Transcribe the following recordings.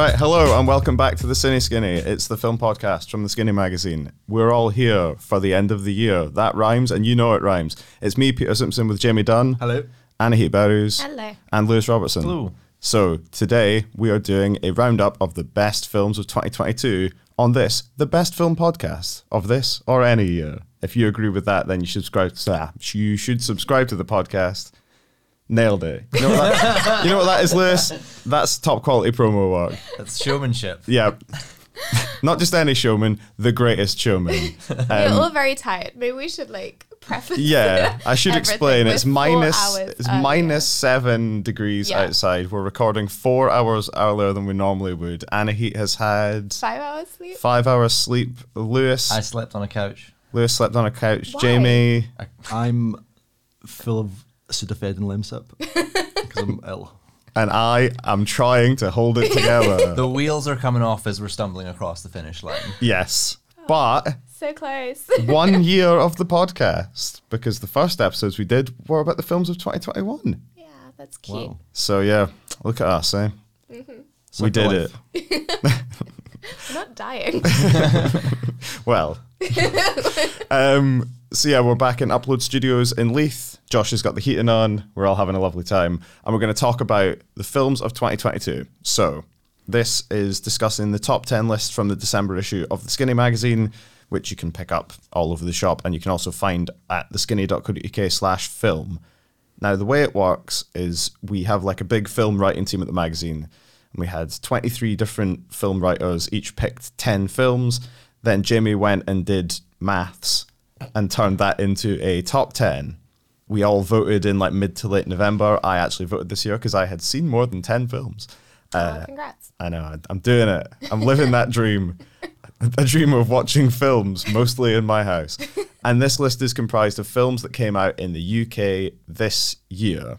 Right, hello and welcome back to the Cine Skinny. It's the film podcast from the Skinny magazine. We're all here for the end of the year. That rhymes, and you know it rhymes. It's me, Peter Simpson, with Jamie Dunn, Hello. Anahit Behrooz, Hello. and Lewis Robertson. Hello. So today we are doing a roundup of the best films of 2022 on this, the best film podcast of this or any year. If you agree with that, then you should subscribe. ah, You should subscribe to the podcast. Nailed it. You know what that, you know what that is, Lewis? That's top quality promo work. That's showmanship. Yeah. Not just any showman, the greatest showman. We're Um, all very tired. Maybe we should like preface. yeah, I should explain. It's minus it's earlier. minus seven degrees Yeah. outside. We're recording four hours earlier than we normally would. Anahit has had Five hours sleep. five hours sleep. Lewis I slept on a couch. Lewis slept on a couch. Why? Jamie I'm full of Sudafed and Lemsip because I'm ill. and I am trying to hold it together. The wheels are coming off as we're stumbling across the finish line. yes, but So close. one year of the podcast because the first episodes we did were about the films of 2021. yeah, that's cute. Wow. So yeah, look at us, eh? It's we like did it. I'm not dying. Well, um, so yeah, we're back in Upload Studios in Leith. Josh has got the heating on. We're all having a lovely time, and we're going to talk about the films of 2022. So this is discussing the top 10 list from the December issue of the Skinny magazine, which you can pick up all over the shop, and you can also find at theskinny.co.uk slash film. Now, the way it works is we have like a big film writing team at the magazine. And we had 23 different film writers, each picked 10 films. Then Jamie went and did maths and turned that into a top 10. We all voted in like mid to late November. I actually voted this year because I had seen more than 10 films. oh, uh, congrats. I know, I'm doing it. I'm living that dream. A dream of watching films, mostly in my house. And this list is comprised of films that came out in the UK this year.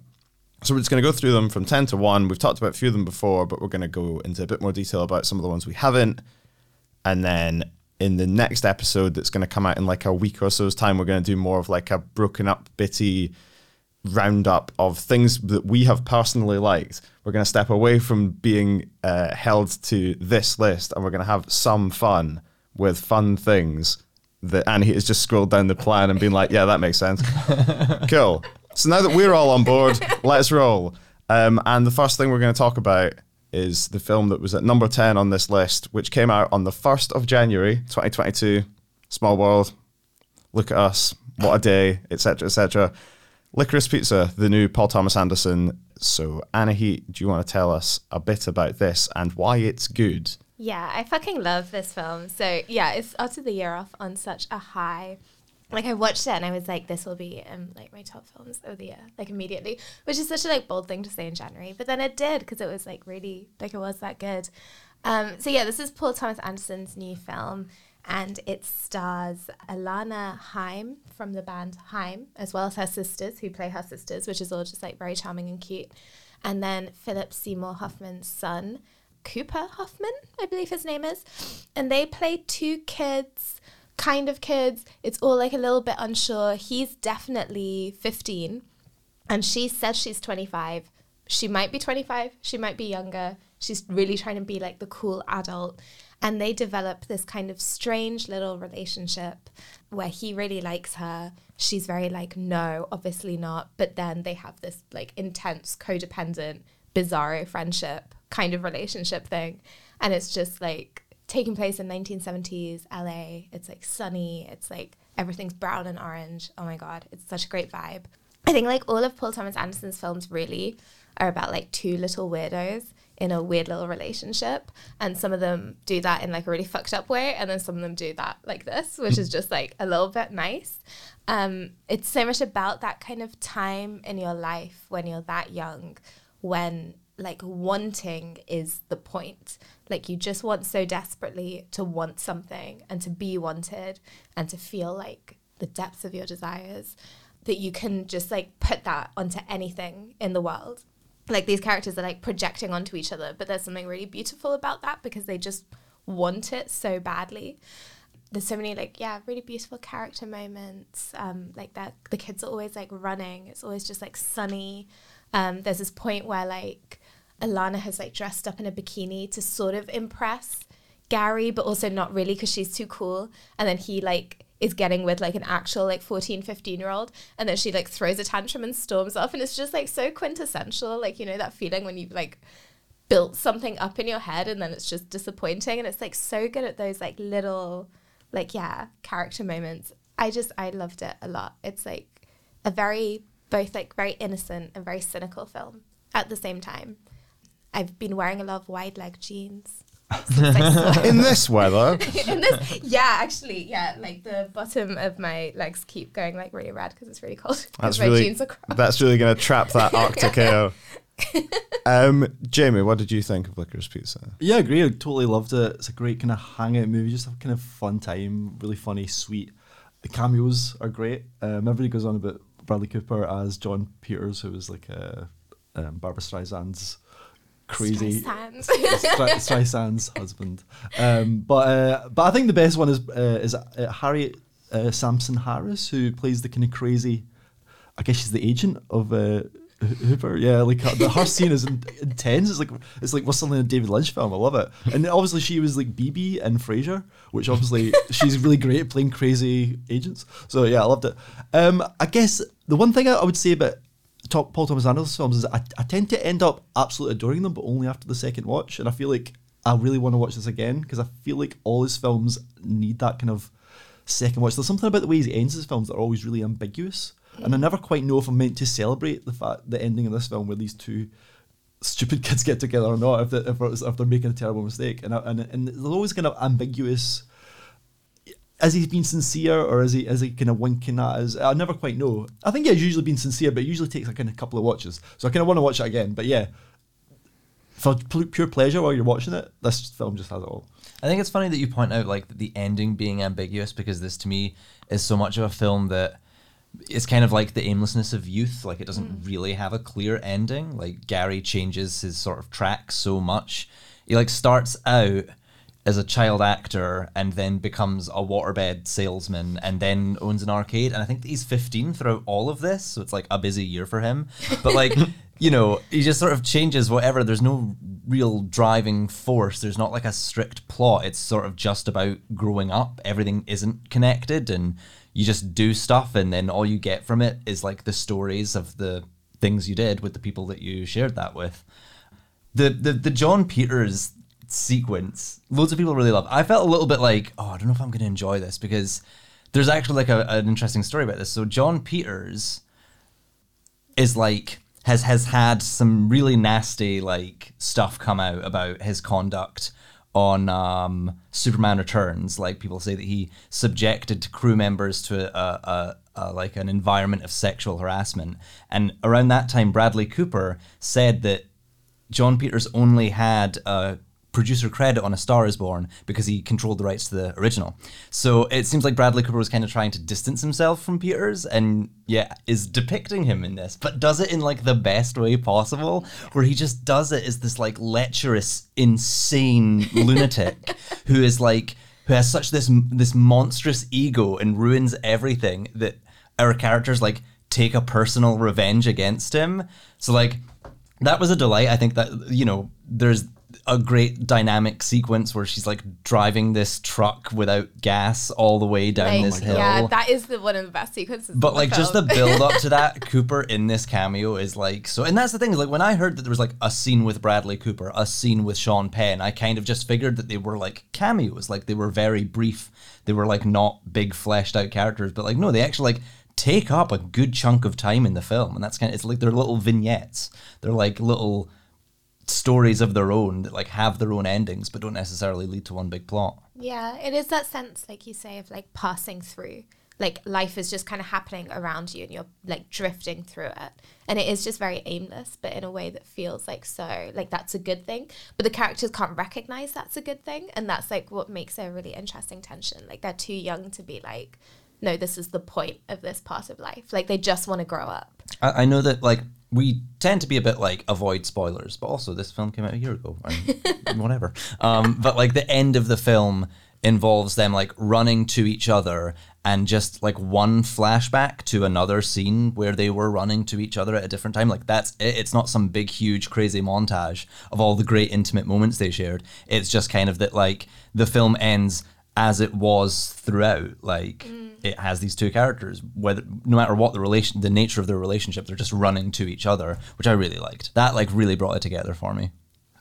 So we're just going to go through them from 10 to 1. We've talked about a few of them before, but we're going to go into a bit more detail about some of the ones we haven't. And then in the next episode that's going to come out in like a week or so's time, we're going to do more of like a broken up, bitty roundup of things that we have personally liked. We're going to step away from being uh, held to this list and we're going to have some fun with fun things that and he has just scrolled down the plan and been like, yeah, that makes sense. cool. So now that we're all on board, let's roll. Um, and the first thing we're going to talk about is the film that was at number 10 on this list, which came out on the 1st of January 2022. Small World. Look at us. What a day, etc., etc. Licorice Pizza, the new Paul Thomas Anderson. So, Anahit, do you want to tell us a bit about this and why it's good? Yeah, I fucking love this film. So yeah, it started the year off on such a high. Like I watched it and I was like, this will be um like my top films of the year, like immediately, which is such a like bold thing to say in January. But then it did because it was like really like it was that good. Um, so yeah, this is Paul Thomas Anderson's new film, and it stars Alana Haim from the band Haim, as well as her sisters who play her sisters, which is all just like very charming and cute. And then Philip Seymour Hoffman's son, Cooper Hoffman, I believe his name is. And they play two kids, kind of kids. It's all like a little bit unsure. He's definitely 15 and she says she's 25. She might be 25, she might be younger. She's really trying to be like the cool adult. And they develop this kind of strange little relationship where he really likes her. She's very like, no, obviously not. But then they have this like intense, codependent, bizarro friendship kind of relationship thing. And it's just like taking place in 1970s LA. It's like sunny. It's like everything's brown and orange. Oh my God, it's such a great vibe. I think like all of Paul Thomas Anderson's films really are about like two little weirdos in a weird little relationship. And some of them do that in like a really fucked up way. And then some of them do that like this, which is just like a little bit nice. Um, it's so much about that kind of time in your life when you're that young, when like wanting is the point. Like you just want so desperately to want something and to be wanted and to feel like the depths of your desires that you can just like put that onto anything in the world. Like these characters are like projecting onto each other, but there's something really beautiful about that because they just want it so badly. There's so many like yeah, really beautiful character moments. Um, like that the kids are always like running. It's always just like sunny. Um, there's this point where like Alana has like dressed up in a bikini to sort of impress Gary, but also not really because she's too cool. And then he like is getting with like an actual like 14, 15 year old. And then she like throws a tantrum and storms off. And it's just like so quintessential. Like, you know, that feeling when you've like built something up in your head and then it's just disappointing. And it's like so good at those like little, like, yeah, character moments. I just, I loved it a lot. It's like a very, both like very innocent and very cynical film at the same time. I've been wearing a lot of wide leg jeans. since I saw it. In this weather, In this, yeah, actually, yeah, like the bottom of my legs keep going like really red because it's really cold. 'cause that's my really jeans are cropped. that's really going to trap that Arctic AO. Um, Jamie, what did you think of Licorice Pizza? Yeah, I agree. I totally loved it. It's a great kind of hangout movie, just a kind of fun time, really funny, sweet. The cameos are great. Um, everybody goes on about Bradley Cooper as Jon Peters, who was like uh, um, Barbra Streisand's crazy Streisand. Stre- Streisand's husband. Um, but uh, but I think the best one is uh, is uh, Harriet uh, Sansom Harris, who plays the kind of crazy. I guess she's the agent of uh, Hooper. Yeah, like her, the, her scene is in, intense. It's like it's like what's something in a David Lynch film. I love it. And obviously she was like Bebe in Frasier, which obviously she's really great at playing crazy agents. So yeah, I loved it. Um, I guess the one thing I, I would say about Paul Thomas Anderson films is I, I tend to end up absolutely adoring them, but only after the second watch. And I feel like I really want to watch this again because I feel like all his films need that kind of second watch. There's something about the way he ends his films that are always really ambiguous, and I never quite know if I'm meant to celebrate the fact the ending of this film where these two stupid kids get together or not if, they, if, if they're making a terrible mistake. And I, and and there's always kind of ambiguous. Has he been sincere or is he is he kind of winking at us? I never quite know. I think yeah, he's usually been sincere, but it usually takes like kind of couple of watches. So I kind of want to watch it again. But yeah, for pu- pure pleasure while you're watching it, this film just has it all. I think it's funny that you point out like the ending being ambiguous because this to me is so much of a film that it's kind of like the aimlessness of youth. Like it doesn't mm. really have a clear ending. Like Gary changes his sort of track so much. He like starts out as a child actor and then becomes a waterbed salesman and then owns an arcade. And I think that he's 15 throughout all of this. So it's like a busy year for him. But like, you know, he just sort of changes whatever. There's no real driving force. There's not like a strict plot. It's sort of just about growing up. Everything isn't connected and you just do stuff and then all you get from it is like the stories of the things you did with the people that you shared that with the the, the Jon Peters sequence, loads of people really love. I felt a little bit like, oh, I don't know if I'm going to enjoy this because there's actually like a, an interesting story about this. So Jon Peters is like has has had some really nasty like stuff come out about his conduct on um, Superman Returns. Like people say that he subjected crew members to a, a, a like an environment of sexual harassment. And around that time, Bradley Cooper said that Jon Peters only had a producer credit on A Star Is Born because he controlled the rights to the original. So it seems like Bradley Cooper was kind of trying to distance himself from Peters and yeah, is depicting him in this, but does it in like the best way possible, where he just does it as this like lecherous, insane lunatic who is like who has such this this monstrous ego and ruins everything that our characters like take a personal revenge against him. So like that was a delight. I think that you know there's a great dynamic sequence where she's like driving this truck without gas all the way down Like, this hill. yeah, that is the one of the best sequences. But like just the build up to that, Cooper in this cameo is like so, and that's the thing is like when I heard that there was like a scene with Bradley Cooper, a scene with Sean Penn, I kind of just figured that they were like cameos, like they were very brief, they were like not big fleshed out characters, but like no, they actually like take up a good chunk of time in the film, and that's kind of it's like they're little vignettes, they're like little stories of their own that like have their own endings, but don't necessarily lead to one big plot. Yeah, it is that sense, like you say, of like passing through. Like life is just kind of happening around you and you're like drifting through it. And it is just very aimless, but in a way that feels like so, like that's a good thing. But the characters can't recognize that's a good thing. And that's like what makes it a really interesting tension. Like they're too young to be like, no, this is the point of this part of life. Like they just want to grow up. I, I know that like we tend to be a bit like avoid spoilers, but also this film came out a year ago, whatever. Um, but like the end of the film involves them like running to each other and just like one flashback to another scene where they were running to each other at a different time. Like that's it. It's not some big, huge, crazy montage of all the great intimate moments they shared. It's just kind of that like the film ends as it was throughout. Like mm. it has these two characters, whether no matter what the relation, the nature of their relationship, they're just running to each other, which I really liked. That like really brought it together for me.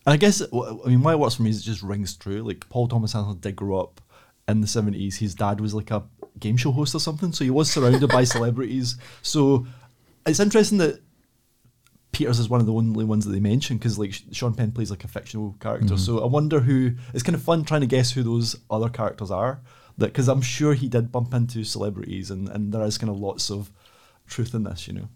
And I guess I mean why it works for me is it just rings true. Like Paul Thomas Anderson did grow up in the seventies. His dad was like a game show host or something, so he was surrounded by celebrities. So it's interesting that Peters is one of the only ones that they mention because like Sean Penn plays like a fictional character. Mm-hmm. So I wonder who. It's kind of fun trying to guess who those other characters are. That because I'm sure he did bump into celebrities, and and there is kind of lots of truth in this, you know.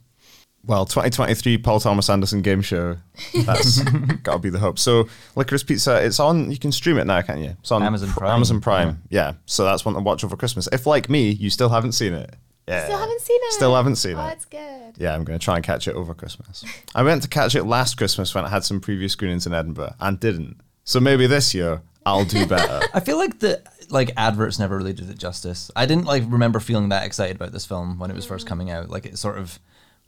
Well, 2023 Paul Thomas Anderson game show. That's got to be the hope. So, Licorice Pizza, it's on. You can stream it now, can't you? It's on Amazon Prime. Amazon Prime. Yeah. So that's one to watch over Christmas. If, like me, you still haven't seen it. Yeah. Still haven't seen it. Still haven't seen it. oh, it. it's good. Yeah, I'm going to try and catch it over Christmas. I went to catch it last Christmas when it had some preview screenings in Edinburgh and didn't. So maybe this year I'll do better. I feel like the like adverts never really did it justice. I didn't like remember feeling that excited about this film when it was first mm. coming out. Like it sort of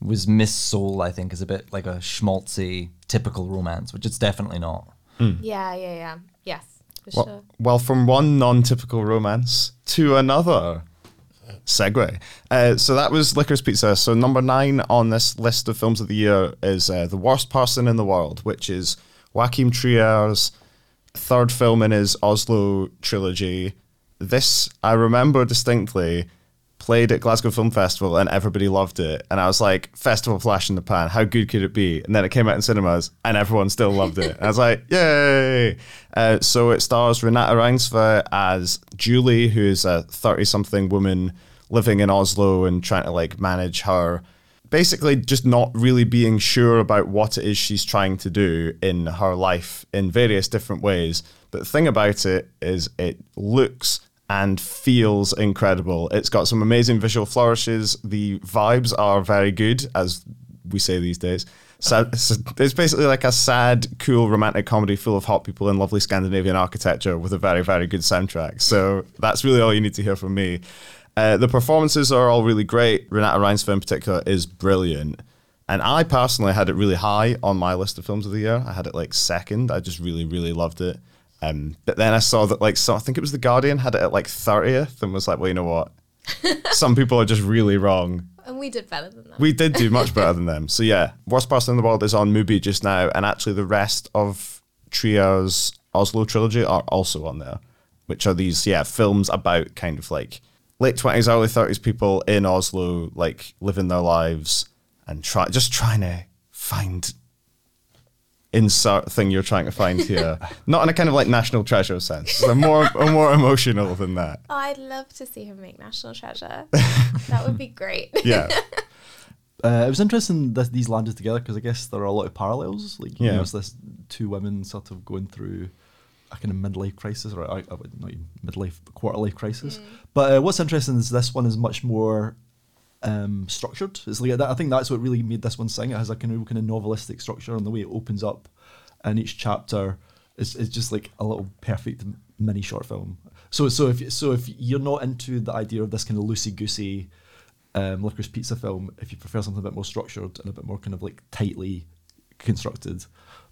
was Miss Soul, I think, is a bit like a schmaltzy typical romance, which it's definitely not. Hmm. Yeah, yeah, yeah. Yes, for well, sure. well, from one non-typical romance to another. Segue. Uh, so that was Licorice Pizza. So number nine on this list of films of the year is uh, The Worst Person in the World, which is Joachim Trier's third film in his Oslo trilogy. This I remember distinctly. Played at Glasgow Film Festival and everybody loved it, and I was like, "Festival flash in the pan, how good could it be?" And then it came out in cinemas, and everyone still loved it. And I was like, "Yay!" Uh, so it stars Renate Reinsve as Julie, who is a thirty-something woman living in Oslo and trying to like manage her basically just not really being sure about what it is she's trying to do in her life in various different ways. But the thing about it is it looks and feels incredible. It's got some amazing visual flourishes. The vibes are very good, as we say these days. So it's basically like a sad, cool romantic comedy full of hot people and lovely Scandinavian architecture with a very, very good soundtrack. So that's really all you need to hear from me. Uh, the performances are all really great. Renate Reinsve in particular is brilliant. And I personally had it really high on my list of films of the year. I had it like second. I just really, really loved it. Um, but then I saw that like so I think it was The Guardian had it at like 30th and was like, well, you know what? Some people are just really wrong. And we did better than that. We did do much better than them. So yeah, Worst Person in the World is on Mubi just now, and actually the rest of Trier's Oslo trilogy are also on there, which are these yeah films about kind of like late twenties, early thirties people in Oslo, like living their lives and try just trying to find insert thing you're trying to find here. Not in a kind of like national treasure sense. They're more more emotional than that. oh, I'd love to see him make National Treasure. that would be great. Yeah. Uh, it was interesting that these landed together because I guess there are a lot of parallels. Like, you Yeah. know, it's this two women sort of going through a kind of midlife crisis, or I, I would not even midlife, quarter life crisis. But uh, what's interesting is this one is much more um, structured. It's like I think that's what really made this one sing. It has a kind of kind of novelistic structure, and the way it opens up, and each chapter is, is just like a little perfect mini short film. So so if so if you're not into the idea of this kind of loosey goosey um, licorice pizza film, if you prefer something a bit more structured and a bit more kind of like tightly constructed,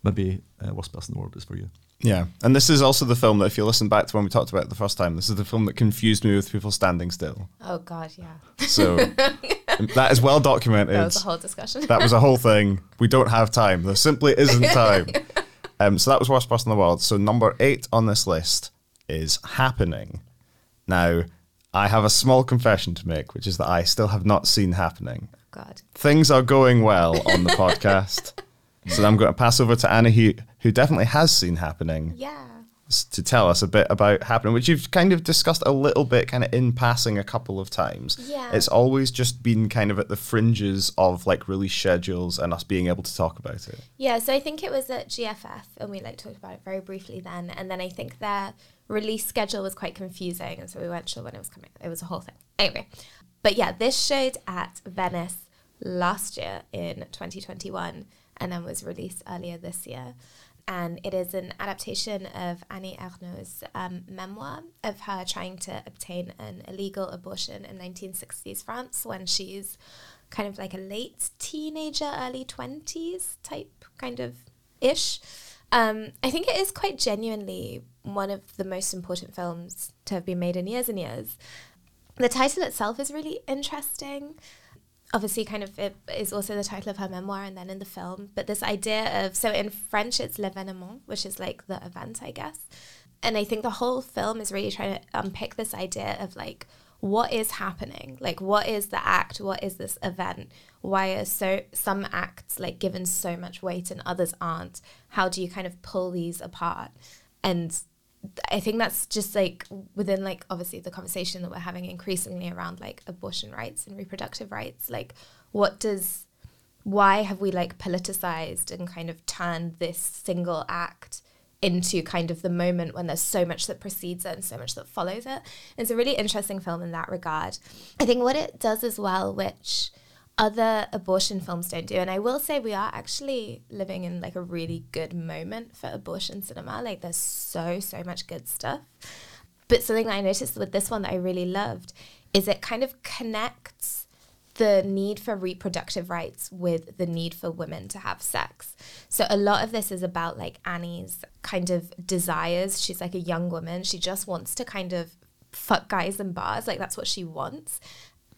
maybe uh, Worst Person in the World is for you. Yeah, and this is also the film that, if you listen back to when we talked about it the first time, this is the film that confused me with people standing still. Oh God, yeah. So that is well documented. That was a whole discussion. That was a whole thing. We don't have time. There simply isn't time. Um, so that was worst person in the world. So number eight on this list is happening. Now, I have a small confession to make, which is that I still have not seen happening. God. Things are going well on the podcast. So I'm going to pass over to Anna, who, who definitely has seen happening Yeah. to tell us a bit about happening, which you've kind of discussed a little bit, kind of in passing a couple of times. Yeah. It's always just been kind of at the fringes of like release schedules and us being able to talk about it. Yeah, so I think it was at GFF, and we like talked about it very briefly then. And then I think their release schedule was quite confusing, and so we weren't sure when it was coming. It was a whole thing. Anyway, but yeah, this showed at Venice last year in 2021, and then was released earlier this year. And it is an adaptation of Annie Ernaux's um, memoir of her trying to obtain an illegal abortion in 1960s France when she's kind of like a late teenager, early 20s type kind of ish. Um, I think it is quite genuinely one of the most important films to have been made in years and years. The title itself is really interesting. Obviously, kind of it is also the title of her memoir, and then in the film. But this idea of so in French it's l'événement, which is like the event, I guess. And I think the whole film is really trying to unpick this idea of like what is happening like what is the act what is this event why are so some acts like given so much weight and others aren't how do you kind of pull these apart and I think that's just like within like obviously the conversation that we're having increasingly around like abortion rights and reproductive rights like what does why have we like politicized and kind of turned this single act into kind of the moment when there's so much that precedes it and so much that follows it. It's a really interesting film in that regard. I think what it does as well, which other abortion films don't do, and I will say we are actually living in like a really good moment for abortion cinema. Like there's so, so much good stuff. But something that I noticed with this one that I really loved is it kind of connects the need for reproductive rights with the need for women to have sex. So a lot of this is about like Annie's kind of desires. She's like a young woman. She just wants to kind of fuck guys in bars. Like that's what she wants.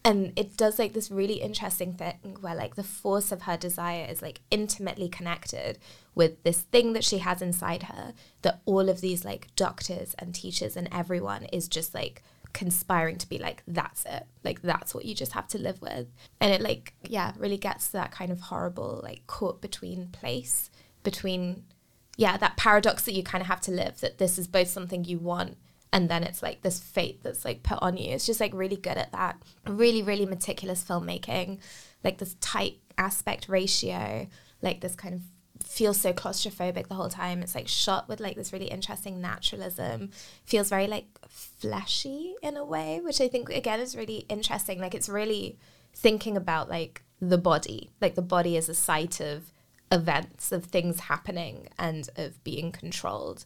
And it does like this really interesting thing where like the force of her desire is like intimately connected with this thing that she has inside her that all of these like doctors and teachers and everyone is just like conspiring to be like that's it. Like that's what you just have to live with. And it like yeah really gets to that kind of horrible like caught between place between yeah that paradox that you kind of have to live that this is both something you want and then it's like this fate that's like put on you it's just like really good at that really really meticulous filmmaking like this tight aspect ratio like this kind of feels so claustrophobic the whole time. It's like shot with like this really interesting naturalism. Feels very like fleshy in a way, which I think again is really interesting. Like it's really thinking about like the body, like the body as a site of events, of things happening and of being controlled.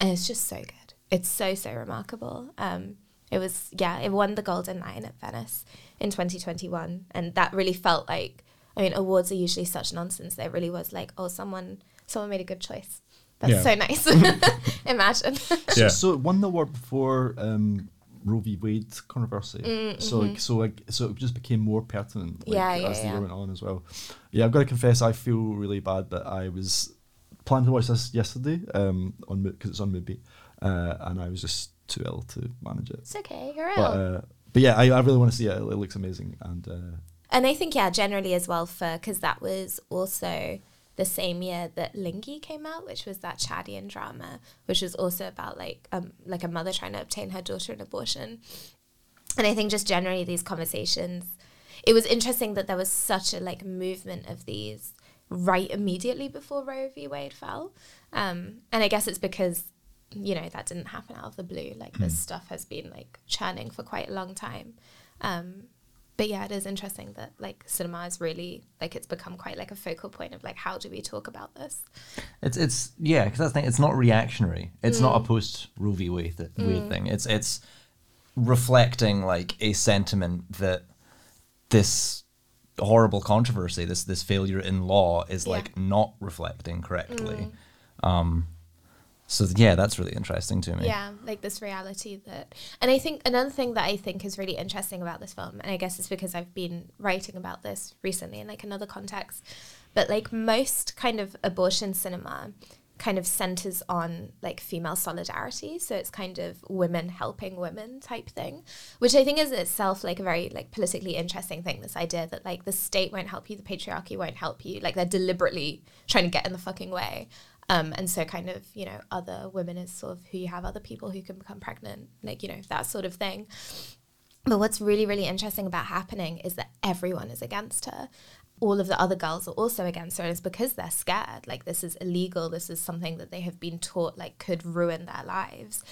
And it's just so good. It's so, so remarkable. Um, it was, yeah, it won the Golden Lion at Venice in 2021. And that really felt like I mean, awards are usually such nonsense. There really was like, oh, someone someone made a good choice. That's yeah. so nice. Imagine. yeah. So it won the award before um, Roe v. Wade controversy. Mm, so mm-hmm. like, so like, so it just became more pertinent like, yeah, yeah, as the year went on as well. Yeah, I've got to confess, I feel really bad that I was planning to watch this yesterday um, on because it's on Mubi, uh, and I was just too ill to manage it. It's okay, you're but, uh, but yeah, I, I really want to see it. It looks amazing, and uh, and I think yeah, generally as well for because that was also the same year that Lingui came out, which was that Chadian drama, which was also about like um like a mother trying to obtain her daughter an abortion. And I think just generally these conversations, it was interesting that there was such a like movement of these right immediately before Roe v. Wade fell. Um, and I guess it's because you know that didn't happen out of the blue. Like mm. this hmm. stuff has been like churning for quite a long time. Um, but yeah, it is interesting that like cinema is really like it's become quite like a focal point of like how do we talk about this? It's it's yeah, because that's the thing. It's not reactionary. It's mm. not a mm. post Roe v. Wade, th- mm. thing. It's it's reflecting like a sentiment that this horrible controversy, this this failure in law, is yeah. like not reflecting correctly. Mm. Um, so yeah, that's really interesting to me. Yeah, like this reality that, and I think another thing that I think is really interesting about this film, and I guess it's because I've been writing about this recently in like another context, but like most kind of abortion cinema kind of centers on like female solidarity so it's kind of women helping women type thing which i think is itself like a very like politically interesting thing this idea that like the state won't help you the patriarchy won't help you like they're deliberately trying to get in the fucking way um, and so kind of, you know, other women is sort of who you have other people who can become pregnant, like, you know, that sort of thing. But what's really, really interesting about happening is that everyone is against her. All of the other girls are also against her. And it's because they're scared. Like, this is illegal. This is something that they have been taught, like, could ruin their lives.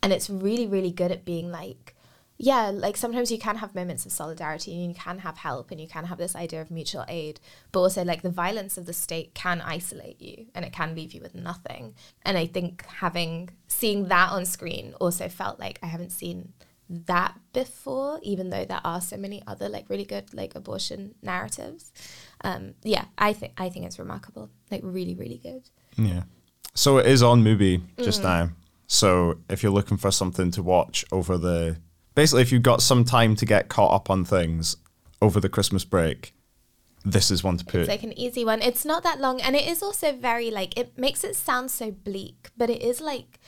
And it's really, really good at being like, yeah, like sometimes you can have moments of solidarity and you can have help and you can have this idea of mutual aid, but also like the violence of the state can isolate you and it can leave you with nothing. And I think having seeing that on screen also felt like I haven't seen that before, even though there are so many other like really good like abortion narratives. Um, yeah, I think I think it's remarkable, like really, really good. Yeah. So it is on Mubi just now. So if you're looking for something to watch over the basically if you've got some time to get caught up on things over the Christmas break, this is one to put. It's like an easy one. It's not that long, and it is also very like it makes it sound so bleak, but it is like,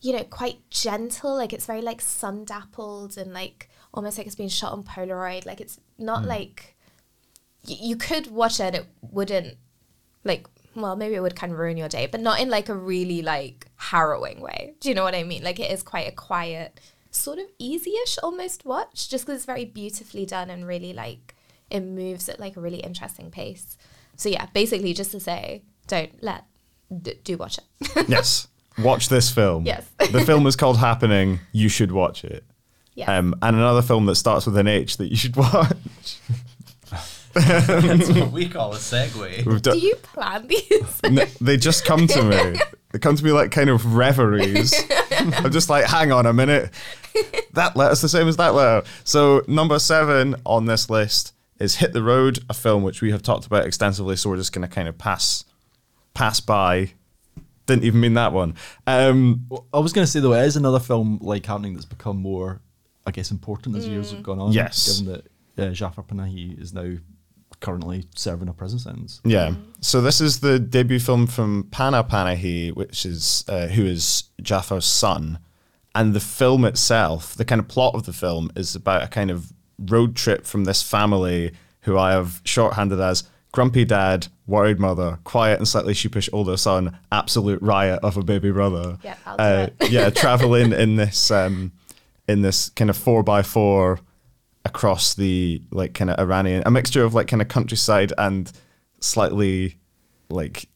you know, quite gentle. Like it's very like sun dappled and like almost like it's been shot on Polaroid. Like it's not hmm. like y- you could watch it. It wouldn't like. Well, maybe it would kind of ruin your day, but not in like a really like harrowing way. Do you know what I mean? Like it is quite a quiet, sort of easy-ish almost watch, just because it's very beautifully done and really like it moves at like a really interesting pace. So yeah, basically just to say, don't let d- do watch it. yes. Watch this film. Yes. the film is called Happening. You should watch it. yeah. Um, and another film that starts with an H that you should watch. That's what we call a segue. Do you plan these? No, they just come to me. They come to me like kind of reveries. I'm just like, hang on a minute. That letter's the same as that letter. So number seven on this list is Hit the Road, a film which we have talked about extensively. So we're just going to kind of pass pass by. Didn't even mean that one. Um, Well, I was going to say though, it is another film like happening that's become more, I guess, important as years have gone on. Yes. Given that uh, Jafar Panahi is now currently serving a prison sentence. Yeah. So this is the debut film from Panah Panahi, which is uh, who is Jafar's son, and the film itself, the kind of plot of the film, is about a kind of road trip from this family who I have shorthanded as grumpy dad, worried mother, quiet and slightly sheepish older son, absolute riot of a baby brother. Yeah, I'll do uh, it. yeah, traveling in this um, in this kind of four by four across the like kind of Iranian, a mixture of like kind of countryside and slightly like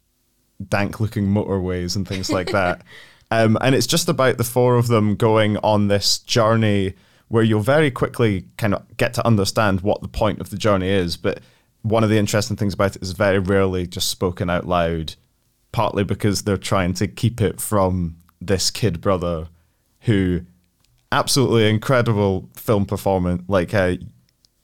dank looking motorways and things like that. um, and it's just about the four of them going on this journey where you'll very quickly kind of get to understand what the point of the journey is. But one of the interesting things about it is very rarely just spoken out loud, partly because they're trying to keep it from this kid brother who absolutely incredible film performance, like a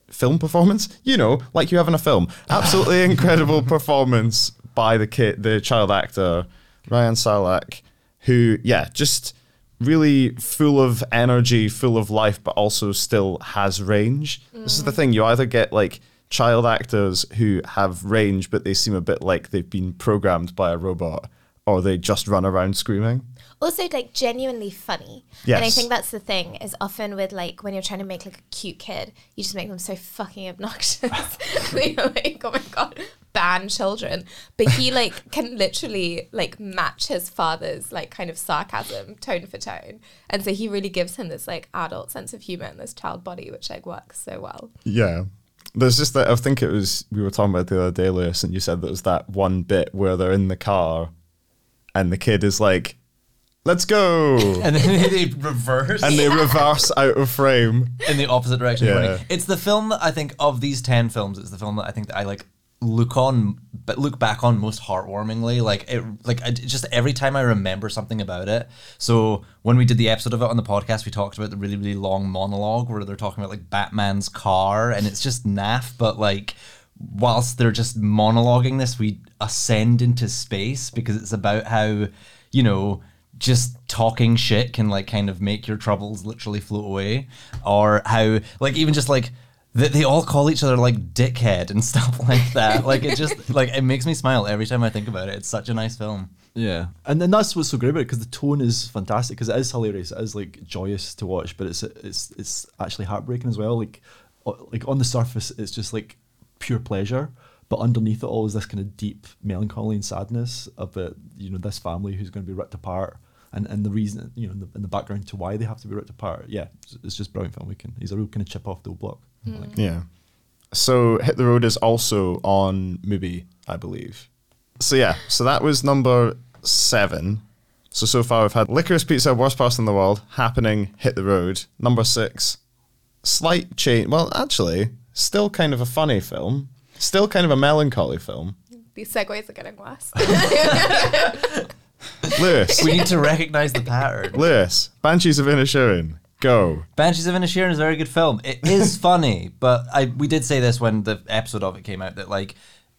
film performance, you know, like you have in a film. Absolutely incredible performance by the kid, the child actor Rayan Sarlak, who, yeah, just really full of energy, full of life, but also still has range. This is the mm. thing: you either get like child actors who have range, but they seem a bit like they've been programmed by a robot, or they just run around screaming. Also like genuinely funny. And I think that's the thing is often with like when you're trying to make like a cute kid, you just make them so fucking obnoxious. like, oh my god, ban children. But he like can literally like match his father's like kind of sarcasm tone for tone. And so he really gives him this like adult sense of humor in this child body, which like works so well. Yeah. There's just that I think it was we were talking about the other day, Lewis, and you said there was that one bit where they're in the car and the kid is like, Let's go And then they reverse and they reverse out of frame. in the opposite direction. Yeah. running. It's the film that I think of these ten films. It's the film that I think that I like look on, but look back on most heartwarmingly. Like it, like I, just every time I remember something about it. So when we did the episode of it on the podcast, we talked about the really really long monologue where they're talking about like Batman's car, and it's just naff, but like. Whilst they're just monologuing this, we ascend into space because it's about how, you know, just talking shit can like kind of make your troubles literally float away or how like even just like they, they all call each other like dickhead and stuff like that like it just like it makes me smile every time i think about it it's such a nice film Yeah, and then that's what's so great about it because the tone is fantastic because it is hilarious. It is like joyous to watch, but it's it's it's actually heartbreaking as well. Like like on the surface, it's just like pure pleasure, but underneath it all is this kind of deep melancholy and sadness of the you know this family who's going to be ripped apart. And, and the reason you know in the, in the background to why they have to be ripped apart, yeah, it's, it's just brilliant filmmaking. He's a real kind of chip off the old block. Hmm. I think. Yeah. So Hit the Road is also on Mubi, I believe. So yeah, so that was number seven. So so far we've had Licorice Pizza, Worst Person in the World, Happening, Hit the Road. Number six, slight change. Well, actually, still kind of a funny film. Still kind of a melancholy film. These segues are getting worse. Lewis, we need to recognize the pattern. Lewis, Banshees of Inisherin, go. Banshees of Inisherin is a very good film. It is funny, but I we did say this when the episode of it came out that like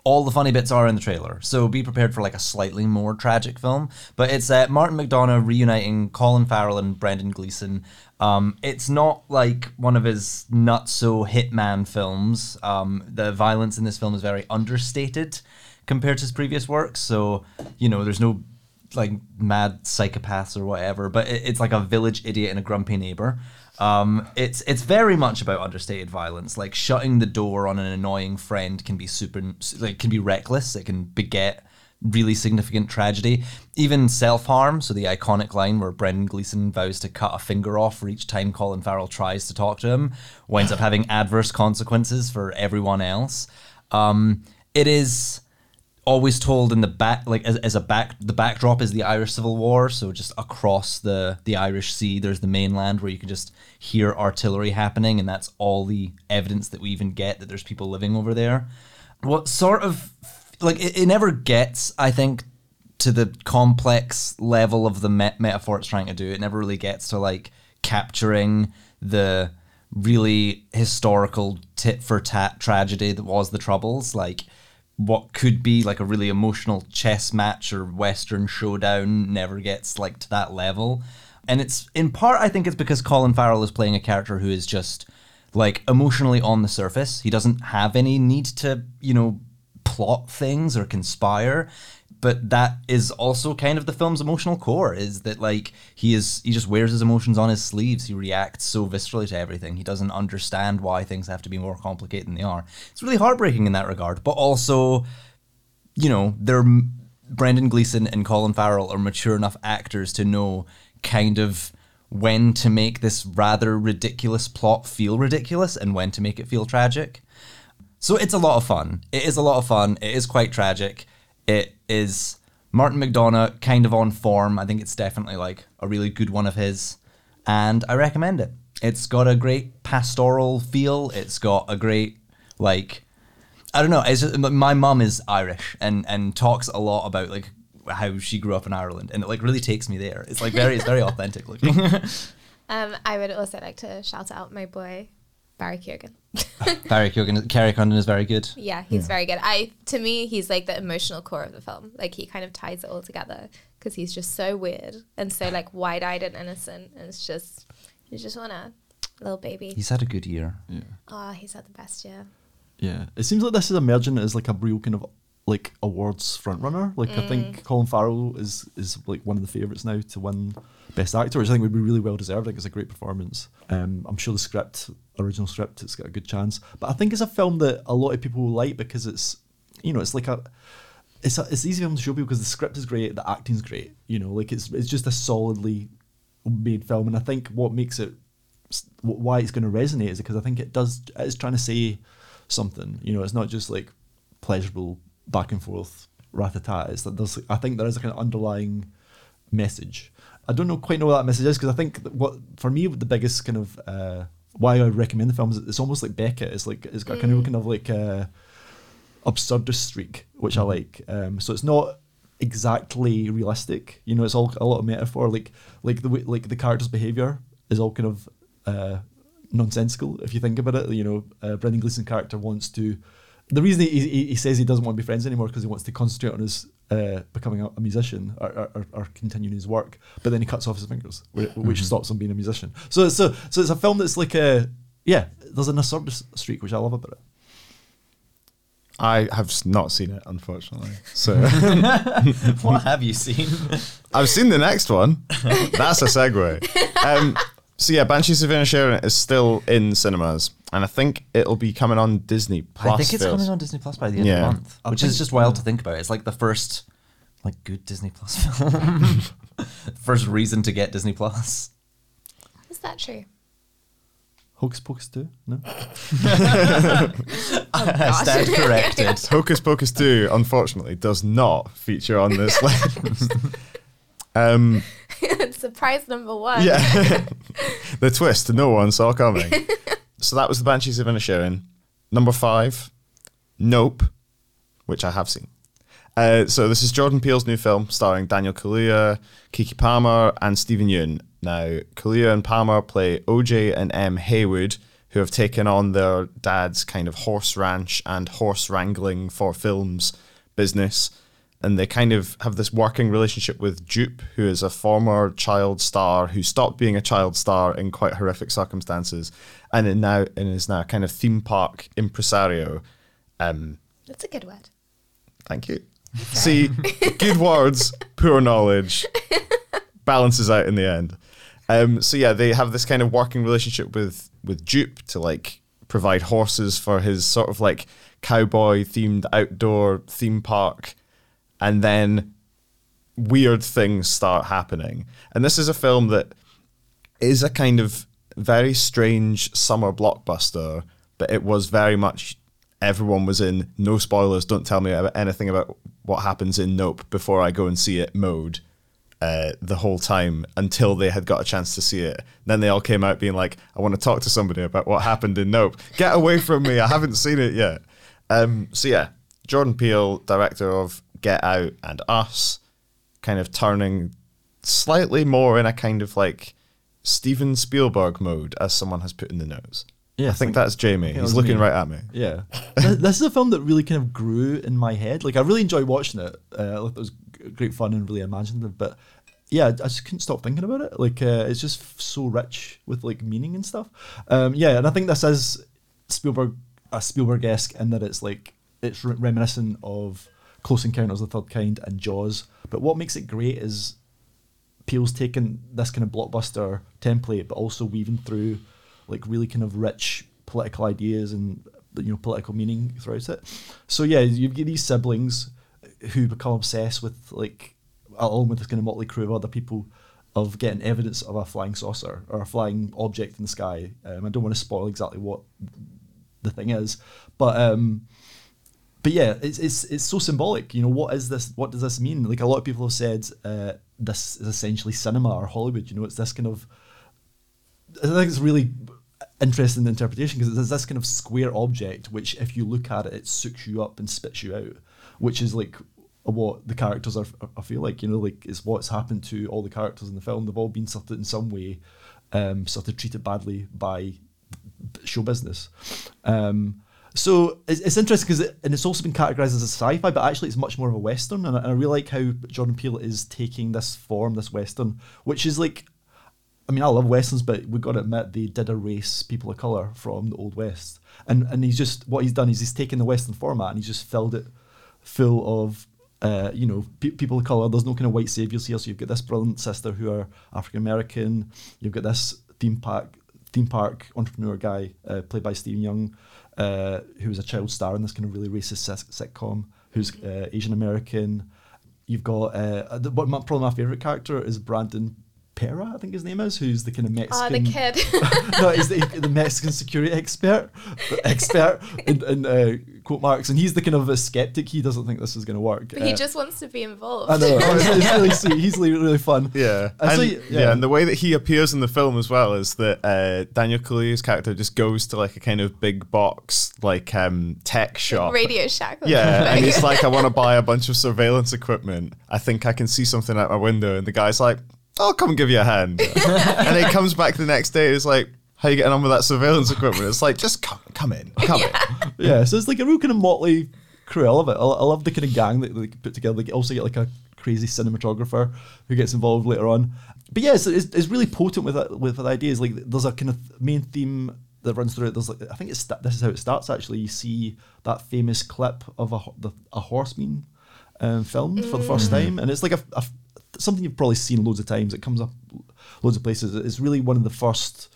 all the funny bits are in the trailer. So be prepared for like a slightly more tragic film. But it's uh, Martin McDonagh reuniting Colin Farrell and Brendan Gleeson. Um, it's not like one of his nutso hitman films. Um, the violence in this film is very understated compared to his previous works. So you know, there's no like mad psychopaths or whatever, but it, it's like a village idiot and a grumpy neighbor. Um, it's it's very much about understated violence. Like shutting the door on an annoying friend can be super like can be reckless. It can beget really significant tragedy. Even self harm. So the iconic line where Brendan Gleeson vows to cut a finger off for each time Colin Farrell tries to talk to him winds up having adverse consequences for everyone else. Um, it is always told in the back like as, as a back the backdrop is the irish civil war so just across the the irish sea there's the mainland where you can just hear artillery happening and that's all the evidence that we even get that there's people living over there. What sort of like it, it never gets i think to the complex level of the met- metaphor it's trying to do. It never really gets to like capturing the really historical tit for tat tragedy that was the troubles. Like what could be like a really emotional chess match or western showdown never gets like to that level. And it's in part i think it's because colin farrell is playing a character who is just like emotionally on the surface. He doesn't have any need to you know plot things or conspire but that is also kind of the film's emotional core is that like he is he just wears his emotions on his sleeves. He reacts so viscerally to everything. He doesn't understand why things have to be more complicated than they are. It's really heartbreaking in that regard but also you know they're brendan gleeson and colin farrell are mature enough actors to know kind of when to make this rather ridiculous plot feel ridiculous and when to make it feel tragic. So it's a lot of fun. It is a lot of fun. It is quite tragic it is Martin McDonagh kind of on form. I think it's definitely like a really good one of his, and I recommend it. It's got a great pastoral feel. It's got a great like I don't know. It's just, my mum is Irish and and talks a lot about like how she grew up in Ireland, and it like really takes me there. It's like very it's very authentic looking. um, I would also like to shout out my boy Barry Keoghan. Barry Keoghan, Kerry Condon is very good. Yeah, he's very good. I to me, he's like the emotional core of the film. Like he kind of ties it all together because he's just so weird and so like wide-eyed and innocent, and it's just you just want a little baby. He's had a good year. Yeah. Oh, he's had the best year. Yeah. It seems like this is emerging as like a real kind of like awards frontrunner. Like I mm. think Colin Farrell is is like one of the favourites now to win Best Actor, which I think would be really well deserved. I think it's a great performance. Um, I'm sure the script, original script, it's got a good chance. But I think it's a film that a lot of people will like because it's, you know, it's like a, it's a, it's easy film to show people because the script is great, the acting's great. You know, like it's it's just a solidly made film, and I think what makes it, why it's going to resonate is because I think it does, it's trying to say something. You know, it's not just like pleasurable back and forth rat-a-tat. It's that there's, I think there is a kind of underlying message. I don't know quite know what that message is because I think that what for me the biggest kind of uh, why I recommend the film is it's almost like Beckett. It's like it's got kind of kind of like a absurdist streak, which I like. Um, so it's not exactly realistic. You know, it's all a lot of metaphor. Like like the way, like the character's behavior is all kind of uh, nonsensical if you think about it. You know, uh, Brendan Gleeson character wants to. The reason he, he, he says he doesn't want to be friends anymore because he wants to concentrate on his uh, becoming a, a musician or, or, or, continuing his work, but then he cuts off his fingers, which, which stops him being a musician. So so so it's a film that's like a yeah. There's an absurdist streak which I love about it. I have not seen it, unfortunately. So what have you seen? I've seen the next one. That's a segue. Um, so yeah, Banshees of Inisherin is still in cinemas, and I think it'll be coming on Disney Plus. I think it's fairly coming on Disney Plus by the end Yeah. of the month, I which think- is just wild to think about. It's like the first, like, good Disney Plus film. first reason to get Disney Plus. Is that true? Hocus Pocus 2? No? I stand corrected. Hocus Pocus 2, unfortunately, does not feature on this list. um, Surprise number one. yeah. the twist no one saw coming. So that was the Banshees of Inisherin. Number five, Nope, which I have seen. Uh, so this is Jordan Peele's new film starring Daniel Kaluuya, Keke Palmer, and Steven Yeun. Now, Kaluuya and Palmer play OJ and Em Haywood, who have taken on their dad's kind of horse ranch and horse wrangling for films business. And they kind of have this working relationship with Jupe, who is a former child star who stopped being a child star in quite horrific circumstances, and now and is now a kind of theme park impresario. Um, That's a good word. Thank you. See, good words, poor knowledge, balances out in the end. Um, so yeah, they have this kind of working relationship with with Jupe to like provide horses for his sort of like cowboy themed outdoor theme park, and then weird things start happening. And this is a film that is a kind of very strange summer blockbuster, but it was very much everyone was in no spoilers, don't tell me anything about what happens in Nope before I go and see it mode uh, the whole time until they had got a chance to see it. Then they all came out being like, I want to talk to somebody about what happened in Nope. Get away from me, I haven't seen it yet. Um, so yeah, Jordan Peele, director of Get Out and Us, kind of turning slightly more in a kind of like Steven Spielberg mode, as someone has put in the notes. Yeah, I think think- that's Jamie. He's looking me. right at me. Yeah, this is a film that really kind of grew in my head. Like I really enjoyed watching it. Uh, it was great fun and really imaginative. But yeah, I just couldn't stop thinking about it. Like uh, it's just f- so rich with like meaning and stuff. Um, yeah, and I think this is Spielberg, a Spielberg esque in that it's like it's re- reminiscent of Close Encounters of the Third Kind and Jaws. But what makes it great is Peele's taken this kind of blockbuster template, but also weaving through like really kind of rich political ideas and you know political meaning throughout it. So yeah, you get these siblings who become obsessed with like along with this kind of motley crew of other people of getting evidence of a flying saucer or a flying object in the sky. Um, I don't want to spoil exactly what the thing is, but um, but yeah, it's it's it's so symbolic. You know, what is this? What does this mean? Like a lot of people have said, uh, this is essentially cinema or Hollywood. You know, it's this kind of. I think it's really interesting interpretation because it's this kind of square object which, if you look at it, it sucks you up and spits you out, which is like what the characters are. I feel like you know, like it's what's happened to all the characters in the film. They've all been sort of in some way, um, sort of treated badly by show business. Um, so it's, it's interesting because it, and it's also been categorized as a sci-fi, but actually it's much more of a western. And I, and I really like how Jordan Peele is taking this form, this western, which is like, I mean, I love westerns, but we've got to admit they did erase people of color from the old west. And and he's just what he's done is he's taken the western format and he's just filled it full of. Uh, you know, pe- people of color. There's no kind of white saviors here. So you've got this brilliant sister who are African American. You've got this theme park theme park entrepreneur guy uh, played by Steven Yeun, uh, who was a child star in this kind of really racist sitcom, who's uh, Asian American. You've got uh, the, my, probably my favorite character is Brandon Perea, I think his name is, who's the kind of Oh, Mexican. the kid. no, he's the, the Mexican security expert, expert in, in uh, quote marks, and he's the kind of a skeptic. He doesn't think this is going to work. but he Uh, just wants to be involved. I know. It's, it's really sweet. He's really, really fun. Yeah. Uh, so and, y- yeah. yeah. and the way that he appears in the film as well is that uh, Daniel Kaluuya's character just goes to like a kind of big box, like um, tech shop. Radio Shack. Yeah, and he's like, I want to buy a bunch of surveillance equipment. I think I can see something out my window. And the guy's like, I'll come and give you a hand. and he comes back the next day and is like, How you getting on with that surveillance equipment? It's like, just come, come in, come in. Yeah, so it's like a real kind of motley crew. I love it. I, I love the kind of gang that they put together. They also get like a crazy cinematographer who gets involved later on. But yeah, it's, it's, it's really potent with that, with the ideas. Like there's a kind of main theme that runs through it. There's like I think it's this is how it starts. Actually, you see that famous clip of a ho- the, a horseman um, filmed for the first time, and it's like a, a something you've probably seen loads of times. It comes up loads of places. It's really one of the first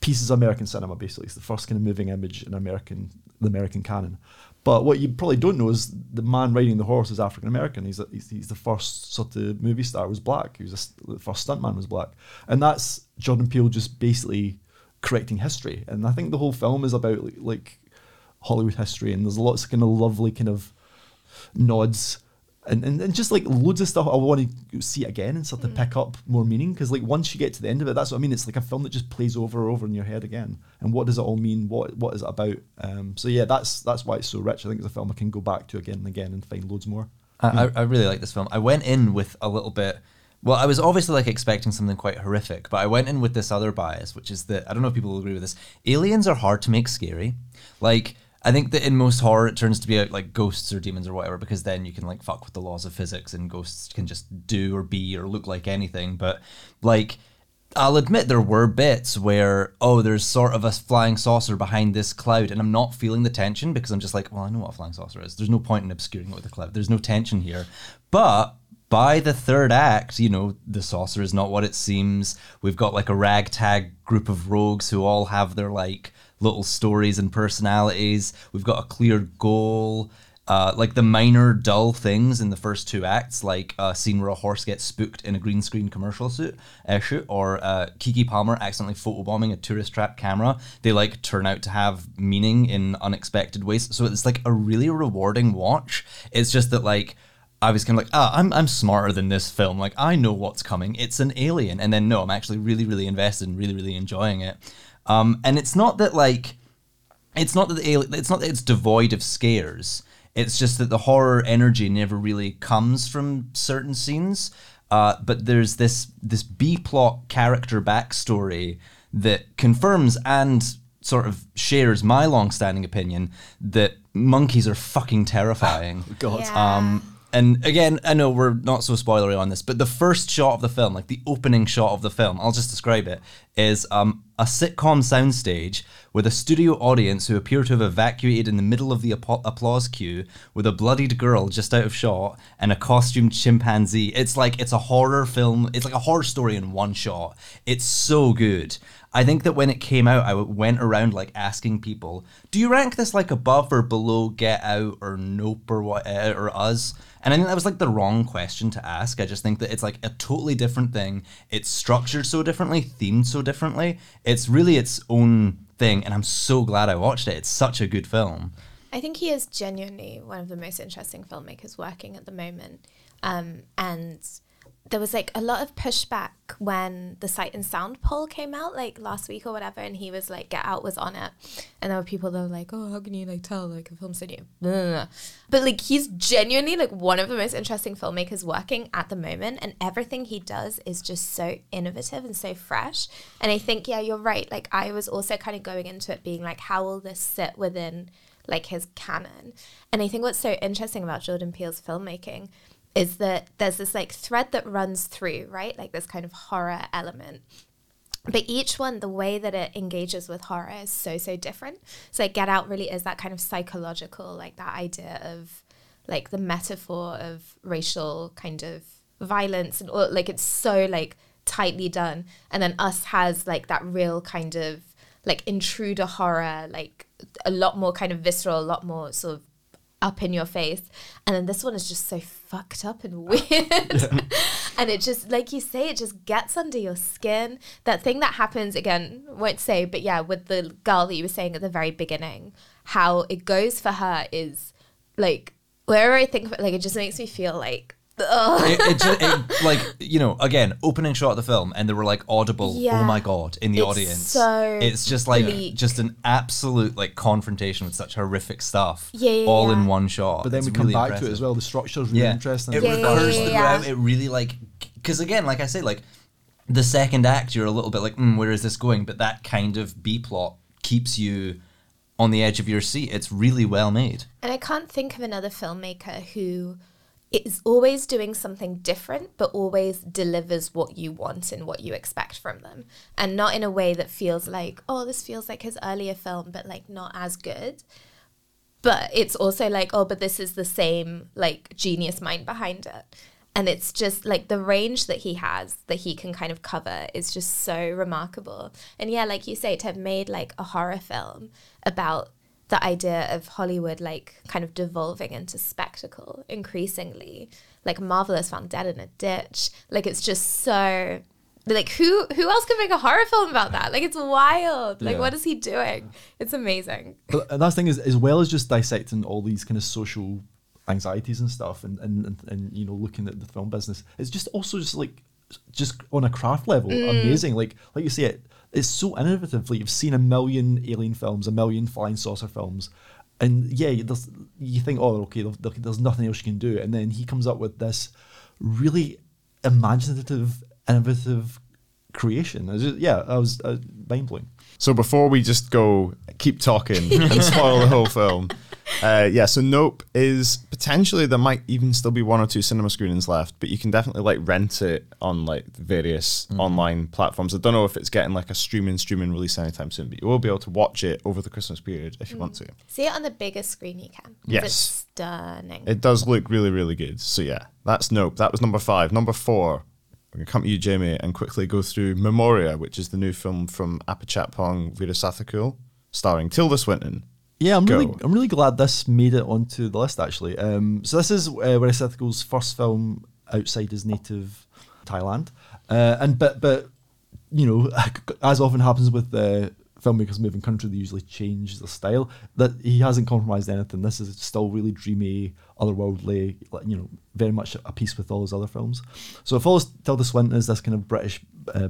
pieces of American cinema. Basically, it's the first kind of moving image in American the American canon. But what you probably don't know is the man riding the horse is African American. He's, he's he's the first sort of movie star was black. He was a the first stuntman was black, and that's Jordan Peele just basically correcting history. And I think the whole film is about like, like Hollywood history, and there's lots of kind of lovely kind of nods and, and, and just like loads of stuff I want to see it again and start to pick up more meaning because like once you get to the end of it that's what I mean it's like a film that just plays over and over in your head again and what does it all mean what what is it about um, so yeah that's that's why it's so rich I think it's a film I can go back to again and again and find loads more I, I I really like this film. I went in with a little bit. Well, I was obviously like expecting something quite horrific, but I went in with this other bias, which is that I don't know if people will agree with this. Aliens are hard to make scary. Like I think that in most horror, it turns to be uh, like ghosts or demons or whatever, because then you can like fuck with the laws of physics, and ghosts can just do or be or look like anything. But like. I'll admit there were bits where, oh, there's sort of a flying saucer behind this cloud, and I'm not feeling the tension because I'm just like, well, I know what a flying saucer is. There's no point in obscuring it with a cloud. There's no tension here. But by the third act, you know, the saucer is not what it seems. We've got like a ragtag group of rogues who all have their like little stories and personalities. We've got a clear goal. Uh, like the minor dull things in the first two acts, like a scene where a horse gets spooked in a green screen commercial suit, uh, shoot, or uh, Keke Palmer accidentally photobombing a tourist trap camera, they like turn out to have meaning in unexpected ways. So it's like a really rewarding watch. It's just that like I was kind of like, ah, I'm I'm smarter than this film. Like I know what's coming. It's an alien, and then no, I'm actually really really invested and really really enjoying it. Um, and it's not that like it's not that the alien, it's not that it's devoid of scares. It's just that the horror energy never really comes from certain scenes. Uh, but there's this this B plot character backstory that confirms and sort of shares my long-standing opinion that monkeys are fucking terrifying. God. Yeah. Um, and again, I know we're not so spoilery on this, but the first shot of the film, like the opening shot of the film, I'll just describe it, is um, a sitcom soundstage with a studio audience who appear to have evacuated in the middle of the applause queue with a bloodied girl just out of shot and a costumed chimpanzee. It's like it's a horror film. It's like a horror story in one shot. It's so good. I think that when it came out, I went around like asking people, "Do you rank this like above or below Get Out or Nope or what uh, or Us?" And I think that was like the wrong question to ask. I just think that it's like a totally different thing. It's structured so differently, themed so differently. It's really its own thing, and I'm so glad I watched it. It's such a good film. I think he is genuinely one of the most interesting filmmakers working at the moment. Um, and there was like a lot of pushback when the Sight and Sound poll came out, like last week or whatever, and he was like, Get Out was on it. And there were people that were like, Oh, how can you like tell like a film blah. But like he's genuinely like one of the most interesting filmmakers working at the moment, and everything he does is just so innovative and so fresh. And I think, yeah, you're right. Like I was also kind of going into it being like, how will this sit within like his canon. And I think what's so interesting about Jordan Peele's filmmaking is that there's this like thread that runs through, right? Like this kind of horror element. But each one, the way that it engages with horror is so, so different. So like Get Out really is that kind of psychological, like that idea of like the metaphor of racial kind of violence and all like it's so like tightly done. And then Us has like that real kind of like intruder horror, like a lot more kind of visceral, a lot more sort of up in your face. And then this one is just so fucked up and weird. and it just, like you say, it just gets under your skin. That thing that happens, again, won't say, but yeah, with the girl that you were saying at the very beginning, how it goes for her is like, wherever I think of it, like, it just makes me feel like. It, it, ju- it, like you know again opening shot of the film and there were like audible. Yeah. oh my god in the It's audience. so it's just like bleak. just an absolute like confrontation with such horrific stuff Yeah, yeah, all in one shot. But then It's we come really back to it as well. The structure's really interesting. It Yeah, yeah, recurs yeah, yeah. throughout it really like because again like I say like the second act you're a little bit like mm, where is this going? But that kind of B plot keeps you on the edge of your seat. It's really well made. And I can't think of another filmmaker who is always doing something different, but always delivers what you want and what you expect from them. And not in a way that feels like, oh, this feels like his earlier film, but like not as good. But it's also like, oh, but this is the same like genius mind behind it. And it's just like the range that he has that he can kind of cover is just so remarkable. And yeah, like you say, to have made like a horror film about the idea of Hollywood like kind of devolving into spectacle increasingly. Like Marvelous found dead in a ditch. Like it's just so like who who else could make a horror film about that? Like it's wild. Like Yeah. what is he doing? It's amazing. But and that's thing is, as well as just dissecting all these kind of social anxieties and stuff, and, and and and you know looking at the film business. It's just also just like just on a craft level, mm. amazing. Like like you say, it it's so innovative. Like you've seen a million alien films, a million flying saucer films, and yeah, you think, oh, okay, there's nothing else you can do, and then he comes up with this really imaginative, innovative creation. Was just- yeah, I was uh, mind blowing. So before we just go keep talking and spoil the whole film, uh, yeah. So Nope is potentially there might even still be one or two cinema screenings left, but you can definitely like rent it on like various online platforms. I don't know if it's getting like a streaming streaming release anytime soon, but you will be able to watch it over the Christmas period if you want to. See it on the biggest screen you can. Yes. It's stunning. It does look really really good. So yeah, that's Nope. That was number five. Number four. We're gonna come to you, Jamie, and quickly go through Memoria, which is the new film from Apichatpong Weerasethakul, starring Tilda Swinton. Yeah, I'm really, Go. I'm really glad this made it onto the list actually. Um, so this is uh, Weerasethakul's first film outside his native Thailand, uh, and but but you know, as often happens with uh, filmmakers moving country, they usually change the style. That he hasn't compromised anything. This is still really dreamy, otherworldly, you know, very much a piece with all his other films. So it follows Tilda Swinton as this kind of British uh,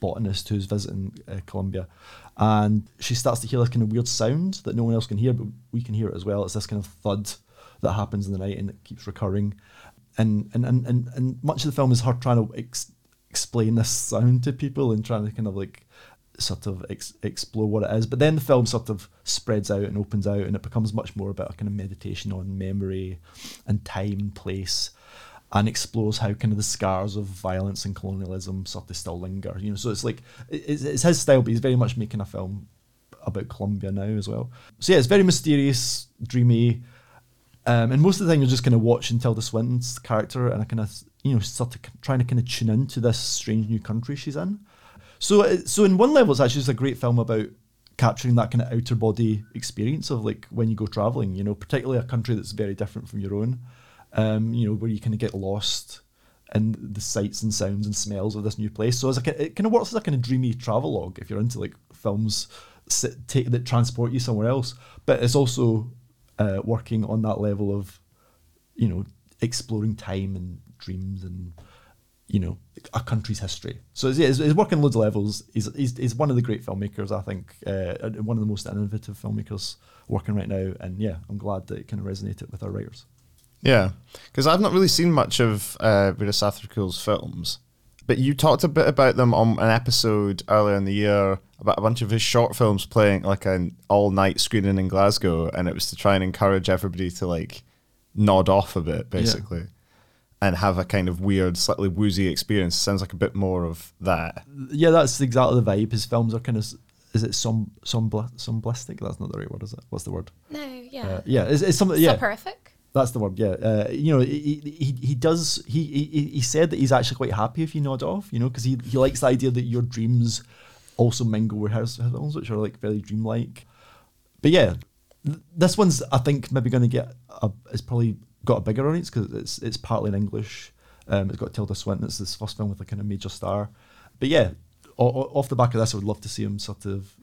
botanist who's visiting uh, Colombia, and she starts to hear this kind of weird sound that no one else can hear, but we can hear it as well. It's this kind of thud that happens in the night and it keeps recurring, and and and and, and much of the film is her trying to ex- explain this sound to people and trying to kind of like sort of ex- explore what it is. But then the film sort of spreads out and opens out, and it becomes much more about a kind of meditation on memory and time place, and explores how kind of the scars of violence and colonialism sort of still linger. You know, so it's like it- it's, it's his style, but he's very much making a film about Colombia now as well. So yeah, it's very mysterious, dreamy. Um, and most of the time, you're just kind of watching Tilda Swinton's character and I kind of, you know, sort of trying to kind of tune into this strange new country she's in. So, so in one level, it's actually just a great film about capturing that kind of outer body experience of like when you go traveling. You know, particularly a country that's very different from your own. Um, you know, where you kind of get lost in the sights and sounds and smells of this new place. So, it's like it kind of works as a kind of dreamy travelogue if you're into like films sit, take, that transport you somewhere else. But it's also uh, working on that level of, you know, exploring time and dreams and you know a country's history. So it's, yeah, it's, it's working on loads of levels. He's, he's he's one of the great filmmakers, I think, uh, one of the most innovative filmmakers working right now. And yeah, I'm glad that it kind of resonated with our writers. Yeah, because I've not really seen much of uh, Weerasethakul's films, but you talked a bit about them on an episode earlier in the year about a bunch of his short films playing like an all-night screening in Glasgow, and it was to try and encourage everybody to like nod off a bit, basically, and have a kind of weird, slightly woozy experience. Sounds like a bit more of that. Yeah, that's exactly the vibe. His films are kind of is it some some somblistic? That's not the right word, is it? What's the word? no, yeah. Uh, yeah, it's, it's something. Yeah, Soporific. That's the word. Yeah, uh, you know, he, he he does. He, he he said that he's actually quite happy if you nod off. You know, because he he likes the idea that your dreams also mingle with his films, which are like very dreamlike. But yeah, th- this one's I think maybe going to get a. It's probably got a bigger audience because it's it's partly in English. Um, it's got Tilda Swinton. It's this first film with a kind of major star. But yeah, o- off the back of this, I would love to see him sort of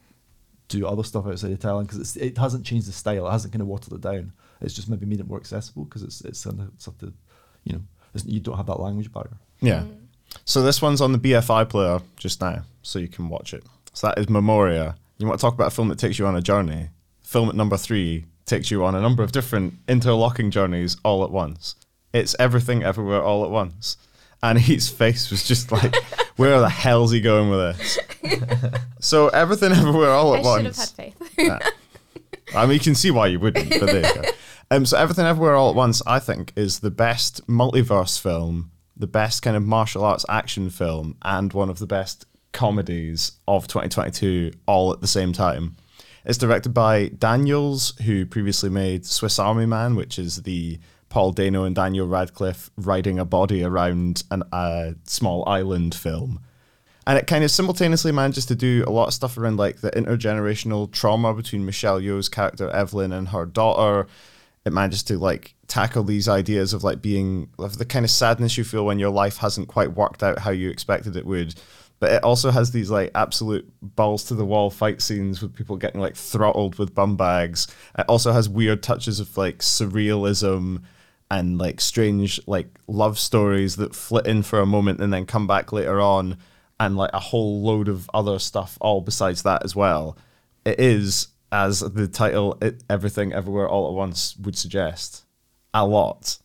do other stuff outside of Thailand because it hasn't changed the style. It hasn't kind of watered it down. It's just maybe made it more accessible because it's it's kind of sort of you know you don't have that language barrier. Yeah. So this one's on the BFI player just now, so you can watch it. So that is Memoria. You want to talk about a film that takes you on a journey? Film at number three takes you on a number of different interlocking journeys all at once. It's everything everywhere all at once. And his face was just like, where the hell's he going with this? so everything everywhere all I at should have once. had faith. Uh, I mean, you can see why you wouldn't, but there you go. Um, so Everything Everywhere All at Once, I think, is the best multiverse film, the best kind of martial arts action film, and one of the best comedies of 2022 all at the same time. It's directed by Daniels, who previously made Swiss Army Man, which is the Paul Dano and Daniel Radcliffe riding a body around a small island film and it kind of simultaneously manages to do a lot of stuff around like the intergenerational trauma between Michelle Yeoh's character Evelyn and her daughter. It manages to like tackle these ideas of like being of the kind of sadness you feel when your life hasn't quite worked out how you expected it would. But it also has these like absolute balls to the wall fight scenes with people getting like throttled with bum bags. It also has weird touches of like surrealism and like strange like love stories that flit in for a moment and then come back later on and like a whole load of other stuff all besides that as well. It is as the title it, Everything Everywhere All at Once would suggest a lot.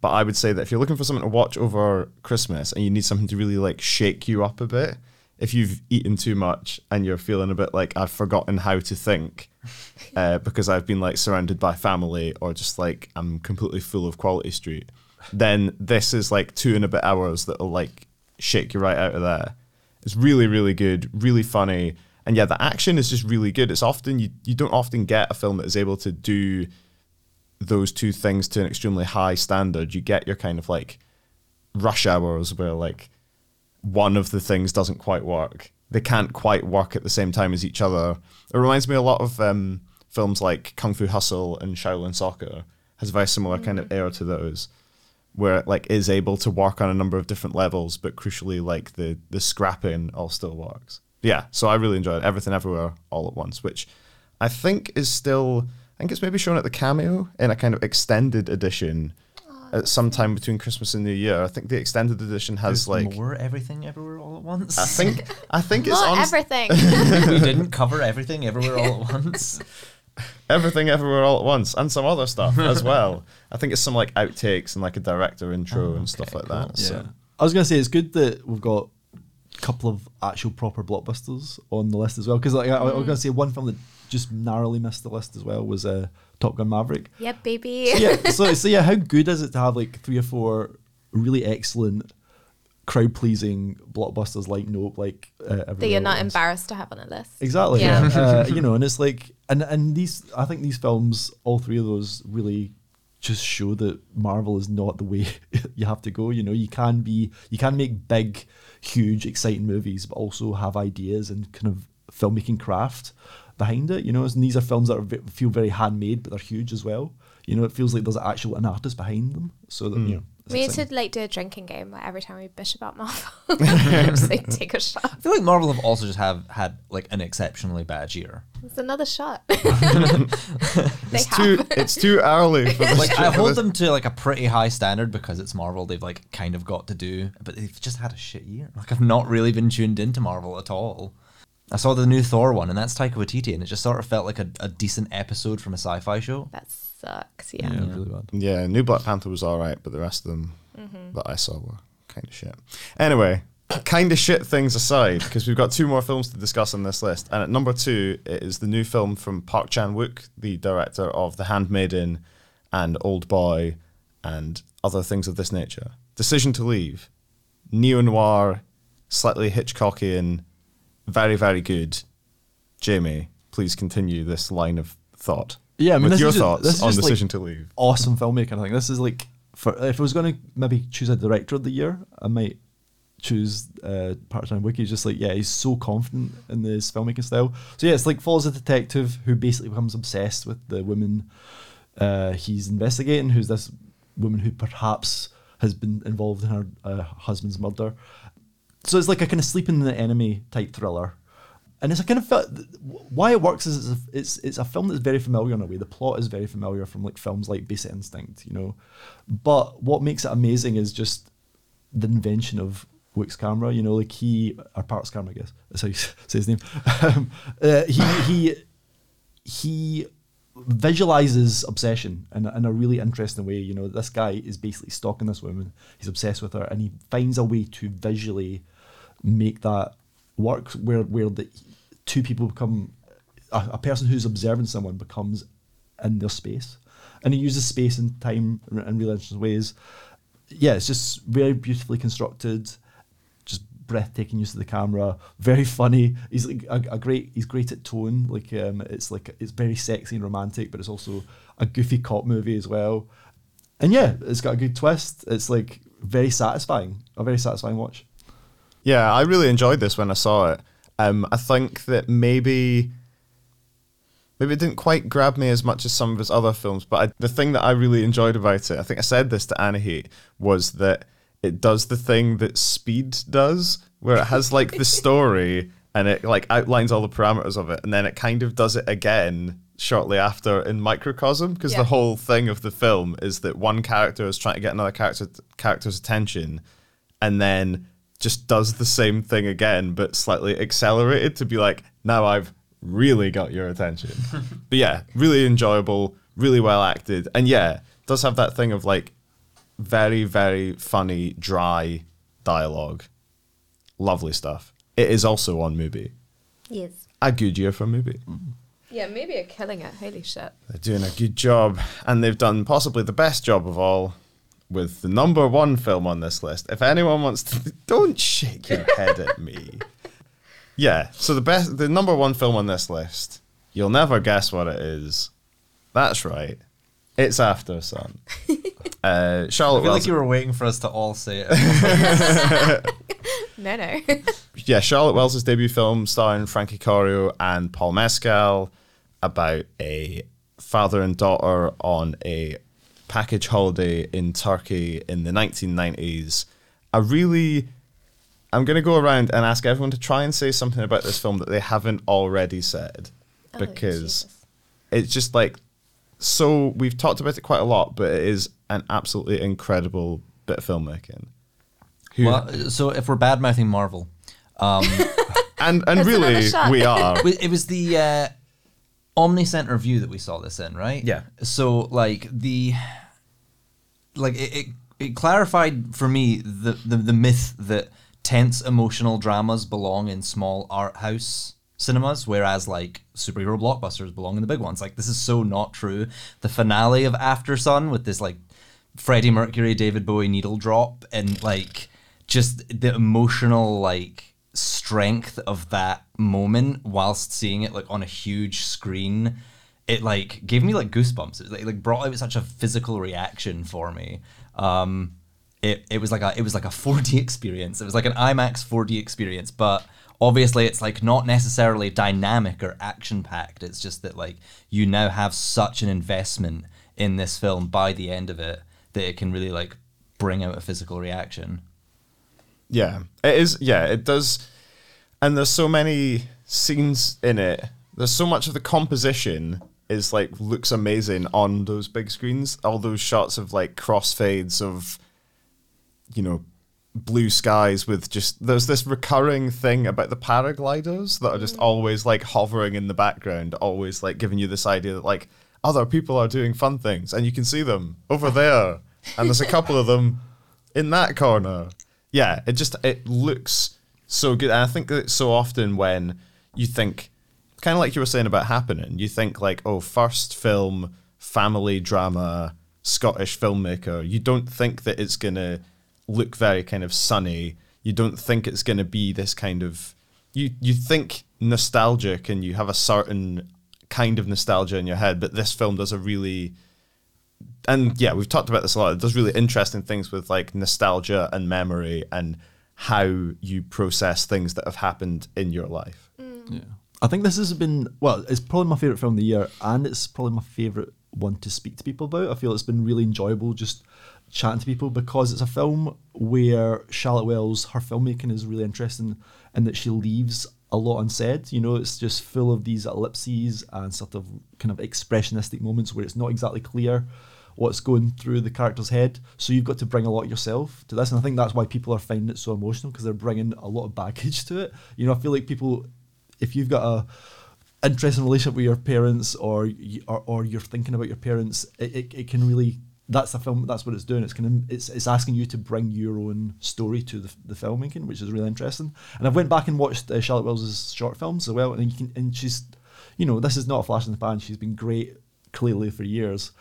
But I would say that if you're looking for something to watch over Christmas and you need something to really like shake you up a bit, if you've eaten too much and you're feeling a bit like I've forgotten how to think uh, because I've been like surrounded by family or just like I'm completely full of Quality Street, then this is like two and a bit hours that'll like shake you right out of there. It's really, really good, really funny. And yeah, the action is just really good. It's often, you, you don't often get a film that is able to do those two things to an extremely high standard. You get your kind of like rush hours where like one of the things doesn't quite work. They can't quite work at the same time as each other. It reminds me a lot of um, films like Kung Fu Hustle and Shaolin Soccer has a very similar kind of air to those, where it like is able to work on a number of different levels, but crucially like the the scrapping all still works. Yeah, so I really enjoyed Everything Everywhere All at Once, which I think is still I think it's maybe shown at the Cameo in a kind of extended edition oh, at some time between Christmas and New Year. I think the extended edition has There's like more everything everywhere all at once. I think I think it's Not on everything. we didn't cover everything everywhere all at once. everything everywhere all at once and some other stuff as well. I think it's some like outtakes and like a director intro Oh, and stuff okay, like that. cool. So Yeah. I was gonna say it's good that we've got a couple of actual proper blockbusters on the list as well. Because like I, I was gonna say one film that just narrowly missed the list as well was uh, Top Gun Maverick. yep, baby. yeah. So so yeah, how good is it to have like three or four really excellent, crowd pleasing blockbusters like Nope, like uh, That you're not at embarrassed to have on a list. Exactly. Yeah. Yeah. uh, you know, and it's like, and and these, I think these films, all three of those, really just show that Marvel is not the way you have to go. You know, you can be, you can make big, huge, exciting movies, but also have ideas and kind of filmmaking craft behind it. You know, and these are films that are, feel very handmade, but they're huge as well. You know, it feels like there's actual an artist behind them. So that hmm. you know, We need to like do a drinking game like every time we bitch about Marvel. just like take a shot. I feel like Marvel have also just have had like an exceptionally bad year. It's another shot. they it's have. too it's too early for this. Like I hold them to like a pretty high standard because it's Marvel. They've like kind of got to do, but they've just had a shit year. Like I've not really been tuned into Marvel at all. I saw the new Thor one, and that's Taika Waititi, and it just sort of felt like a, a decent episode from a sci-fi show. That sucks. Yeah. yeah, really bad. Yeah, New Black Panther was all right, but the rest of them Mm-hmm. that I saw were kind of shit. Anyway, kind of shit things aside, because we've got two more films to discuss on this list, and at number two it is the new film from Park Chan Wook, the director of The Handmaiden and Old Boy and other things of this nature. Decision to Leave, neo noir, slightly Hitchcockian, very very good. Jamie, please continue this line of thought. Yeah, I mean, with your just- thoughts on just, like, Decision to Leave. awesome filmmaking. I think this is like for if I was going to maybe choose a director of the year, I might choose uh, Part of Time Wiki. Just like yeah, he's so confident in his filmmaking style. So yeah, it's like follows a detective who basically becomes obsessed with the woman uh, he's investigating, who's this woman who perhaps has been involved in her uh, husband's murder. So it's like a kind of sleep in the enemy type thriller. And it's a kind of why it works is it's a, it's it's a film that's very familiar in a way. The plot is very familiar from like films like Basic Instinct, you know. But what makes it amazing is just the invention of Wick's camera. You know, like he or Park's camera, I guess that's how you say his name. Um, uh, he he he visualizes obsession in in a really interesting way. You know, this guy is basically stalking this woman. He's obsessed with her, and he finds a way to visually make that work, where where the two people become a, a person who's observing someone becomes in their space, and he uses space and time in really interesting ways. Yeah, it's just very beautifully constructed just breathtaking use of the camera. Very funny. He's like a, a great. He's great at tone. Like um, it's like it's very sexy and romantic, but it's also a goofy cop movie as well. And yeah, it's got a good twist. It's like very satisfying. A very satisfying watch. Yeah, I really enjoyed this when I saw it. Um, I think that maybe maybe it didn't quite grab me as much as some of his other films, but I, the thing that I really enjoyed about it, I think I said this to Anahit, was that it does the thing that Speed does, where it has like the story and it like outlines all the parameters of it, and then it kind of does it again shortly after in Microcosm because Yeah. the whole thing of the film is that one character is trying to get another character character's attention, and then just does the same thing again but slightly accelerated to be like, now I've really got your attention. but yeah, really enjoyable, really well acted, and yeah, does have that thing of like very very funny dry dialogue lovely stuff it is also on Mubi Yes. a good year for Mubi Yeah, Mubi are killing it. Holy shit. they're doing a good job and they've done possibly the best job of all with the number one film on this list. If anyone wants to don't shake your head at me. Yeah so the best the number one film on this list you'll never guess what it is. That's right. It's Aftersun. Uh, I charlotte feel like you were waiting for us to all say it. No, no. yeah, Charlotte Wells' debut film starring Frankie Corio and Paul Mescal about a father and daughter on a package holiday in Turkey in the 1990s. A really. I'm going to go around and ask everyone to try and say something about this film that they haven't already said. Oh, Because Jesus. it's just like. So we've talked about it quite a lot, but it is an absolutely incredible bit of filmmaking. Who, well, so if we're bad mouthing Marvel, um, and and really, we are. it was the uh, Omni Center Vue that we saw this in, right? Yeah. So like the like it, it, it clarified for me the, the the myth that tense emotional dramas belong in small art house cinemas whereas like superhero blockbusters belong in the big ones. Like this is so not true. The finale of Aftersun with this like freddie mercury david bowie needle drop and like just the emotional like strength of that moment whilst seeing it like on a huge screen it like gave me like goosebumps it like, like brought out such a physical reaction for me um it, it was like a it was like a 4D experience it was like an IMAX 4D experience but obviously it's like not necessarily dynamic or action packed it's just that like you now have such an investment in this film by the end of it that it can really like bring out a physical reaction Yeah, it is. Yeah, it does. And there's so many scenes in it. There's so much of the composition is like looks amazing on those big screens. All those shots of like crossfades of, you know, blue skies with just there's this recurring thing about the paragliders that are just mm. always like hovering in the background, always like giving you this idea that like other people are doing fun things and you can see them over there, and there's a couple of them in that corner. Yeah, it just it looks so good, and I think that so often when you think, kind of like you were saying about happening, you think like, oh, first film, family drama, Scottish filmmaker. You don't think that it's gonna look very kind of sunny. You don't think it's gonna be this kind of you you think nostalgic and you have a certain kind of nostalgia in your head, but this film does a really and yeah, we've talked about this a lot. It does really interesting things with like nostalgia and memory and how you process things that have happened in your life. Mm. Yeah. I think this has been well, it's probably my favorite film of the year, and it's probably my favorite one to speak to people about. I feel it's been really enjoyable just chatting to people because it's a film where Charlotte Wells, her filmmaking is really interesting, and that she leaves a lot unsaid. You know, it's just full of these ellipses and sort of kind of expressionistic moments where it's not exactly clear what's going through the character's head. So you've got to bring a lot yourself to this, and I think that's why people are finding it so emotional because they're bringing a lot of baggage to it. You know, I feel like people, if you've got a interesting relationship with your parents or or, or you're thinking about your parents, it, it, it can really. That's the film. That's what it's doing. It's kind of it's, it's asking you to bring your own story to the, the filmmaking, which is really interesting. And I've went back and watched uh, Charlotte Wells' short films as well, and you can and she's, you know, this is not a flash in the pan. She's been great clearly for years.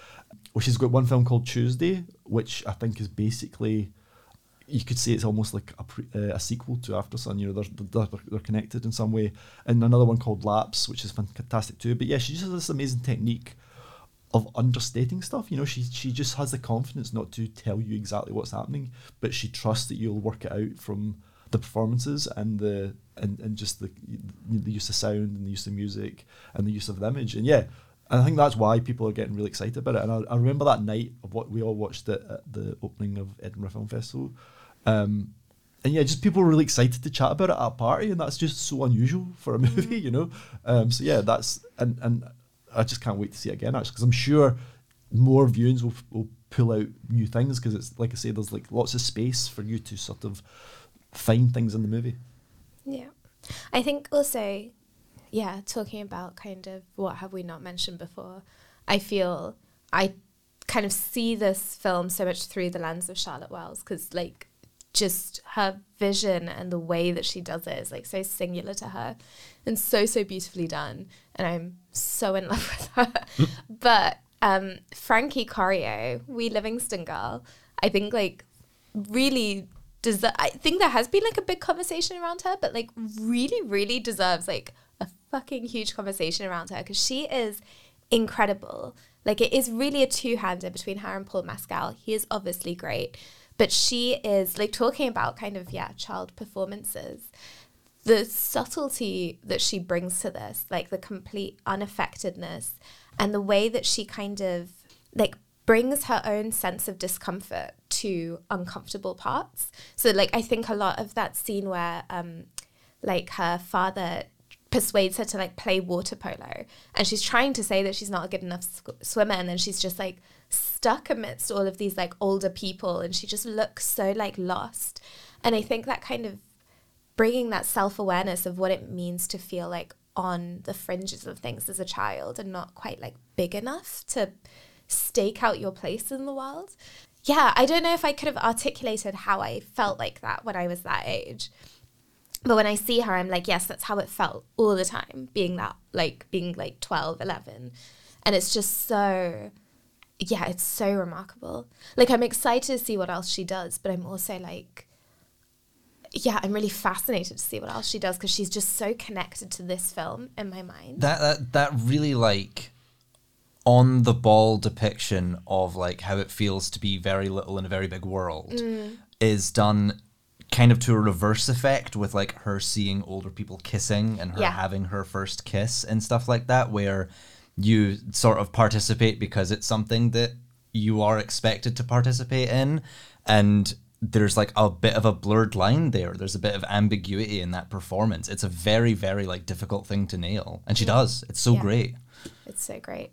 Well, she's got one film called Tuesday, which I think is basically you could say it's almost like a, pre, uh, a sequel to Aftersun. You know, they're, they're, they're connected in some way. And another one called Laps, which is fantastic too. But yeah, she just has this amazing technique of understating stuff. You know, she she just has the confidence not to tell you exactly what's happening, but she trusts that you'll work it out from the performances and the and, and just the the use of sound and the use of music and the use of the image. And yeah. And I think that's why people are getting really excited about it. And I, I remember that night of what we all watched it at the opening of Edinburgh Film Festival. Um, and yeah, just people were really excited to chat about it at a party, and that's just so unusual for a movie, you know. Um, so yeah, that's and and I just can't wait to see it again actually, because I'm sure more viewings will will pull out new things because it's like I say, there's like lots of space for you to sort of find things in the movie. Yeah. I think also, yeah, talking about kind of what have we not mentioned before, I feel I kind of see this film so much through the lens of Charlotte Wells because, like, just her vision and the way that she does it is like so singular to her and so, so beautifully done. And I'm so in love with her. but um, Frankie Corio, Wee Livingston Girl, I think, like, really does I think there has been like a big conversation around her, but like really, really deserves like a fucking huge conversation around her because she is incredible. Like it is really a two-hander between her and Paul Mescal. He is obviously great, but she is like talking about kind of yeah child performances. The subtlety that she brings to this, like the complete unaffectedness, and the way that she kind of like brings her own sense of discomfort to uncomfortable parts. So like I think a lot of that scene where um like her father persuades her to like play water polo and she's trying to say that she's not a good enough sw- swimmer and then she's just like stuck amidst all of these like older people and she just looks so like lost. And i think that kind of bringing that self-awareness of what it means to feel like on the fringes of things as a child and not quite like big enough to stake out your place in the world. Yeah i don't know if i could have articulated how i felt like that when i was that age. But when I see her, I'm like, yes, that's how it felt all the time, being that, like, being like 12, 11. And it's just so, yeah, it's so remarkable. Like, I'm excited to see what else she does, but I'm also like, yeah, I'm really fascinated to see what else she does because she's just so connected to this film in my mind. That that that really like on the ball depiction of like how it feels to be very little in a very big world mm. is done kind of to a reverse effect with like her seeing older people kissing and her Yeah. having her first kiss and stuff like that where you sort of participate because it's something that you are expected to participate in and there's like a bit of a blurred line there there's a bit of ambiguity in that performance it's a very very like difficult thing to nail and she does it's so Yeah. great It's so great.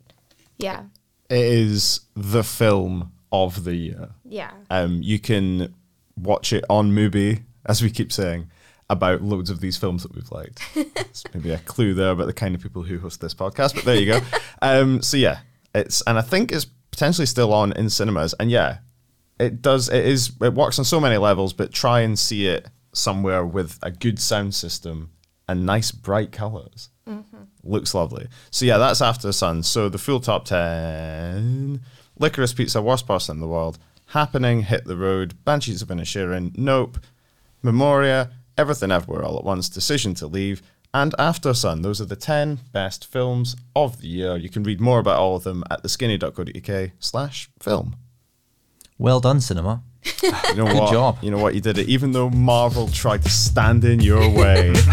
Yeah. It is the film of the year. Yeah. Um, you can watch it on Mubi, as we keep saying, about loads of these films that we've liked. it's maybe a clue there about the kind of people who host this podcast, but there you go. Um, so yeah, it's and I think it's potentially still on in cinemas. And yeah, it does. It is. It works on so many levels, but try and see it somewhere with a good sound system and nice bright colors. Looks lovely. So yeah, that's After the Sun. So the full top ten: Licorice Pizza, Worst Person in the World, Happening, Hit the Road, Banshees of Inisherin, Nope, Memoria, Everything Everywhere All at Once, Decision to Leave, and Aftersun. Those are the 10 best films of the year. You can read more about all of them at theskinny.co.uk slash film. well done cinema You know Good what? job. You know what? You did it. Even though Marvel tried to stand in your way.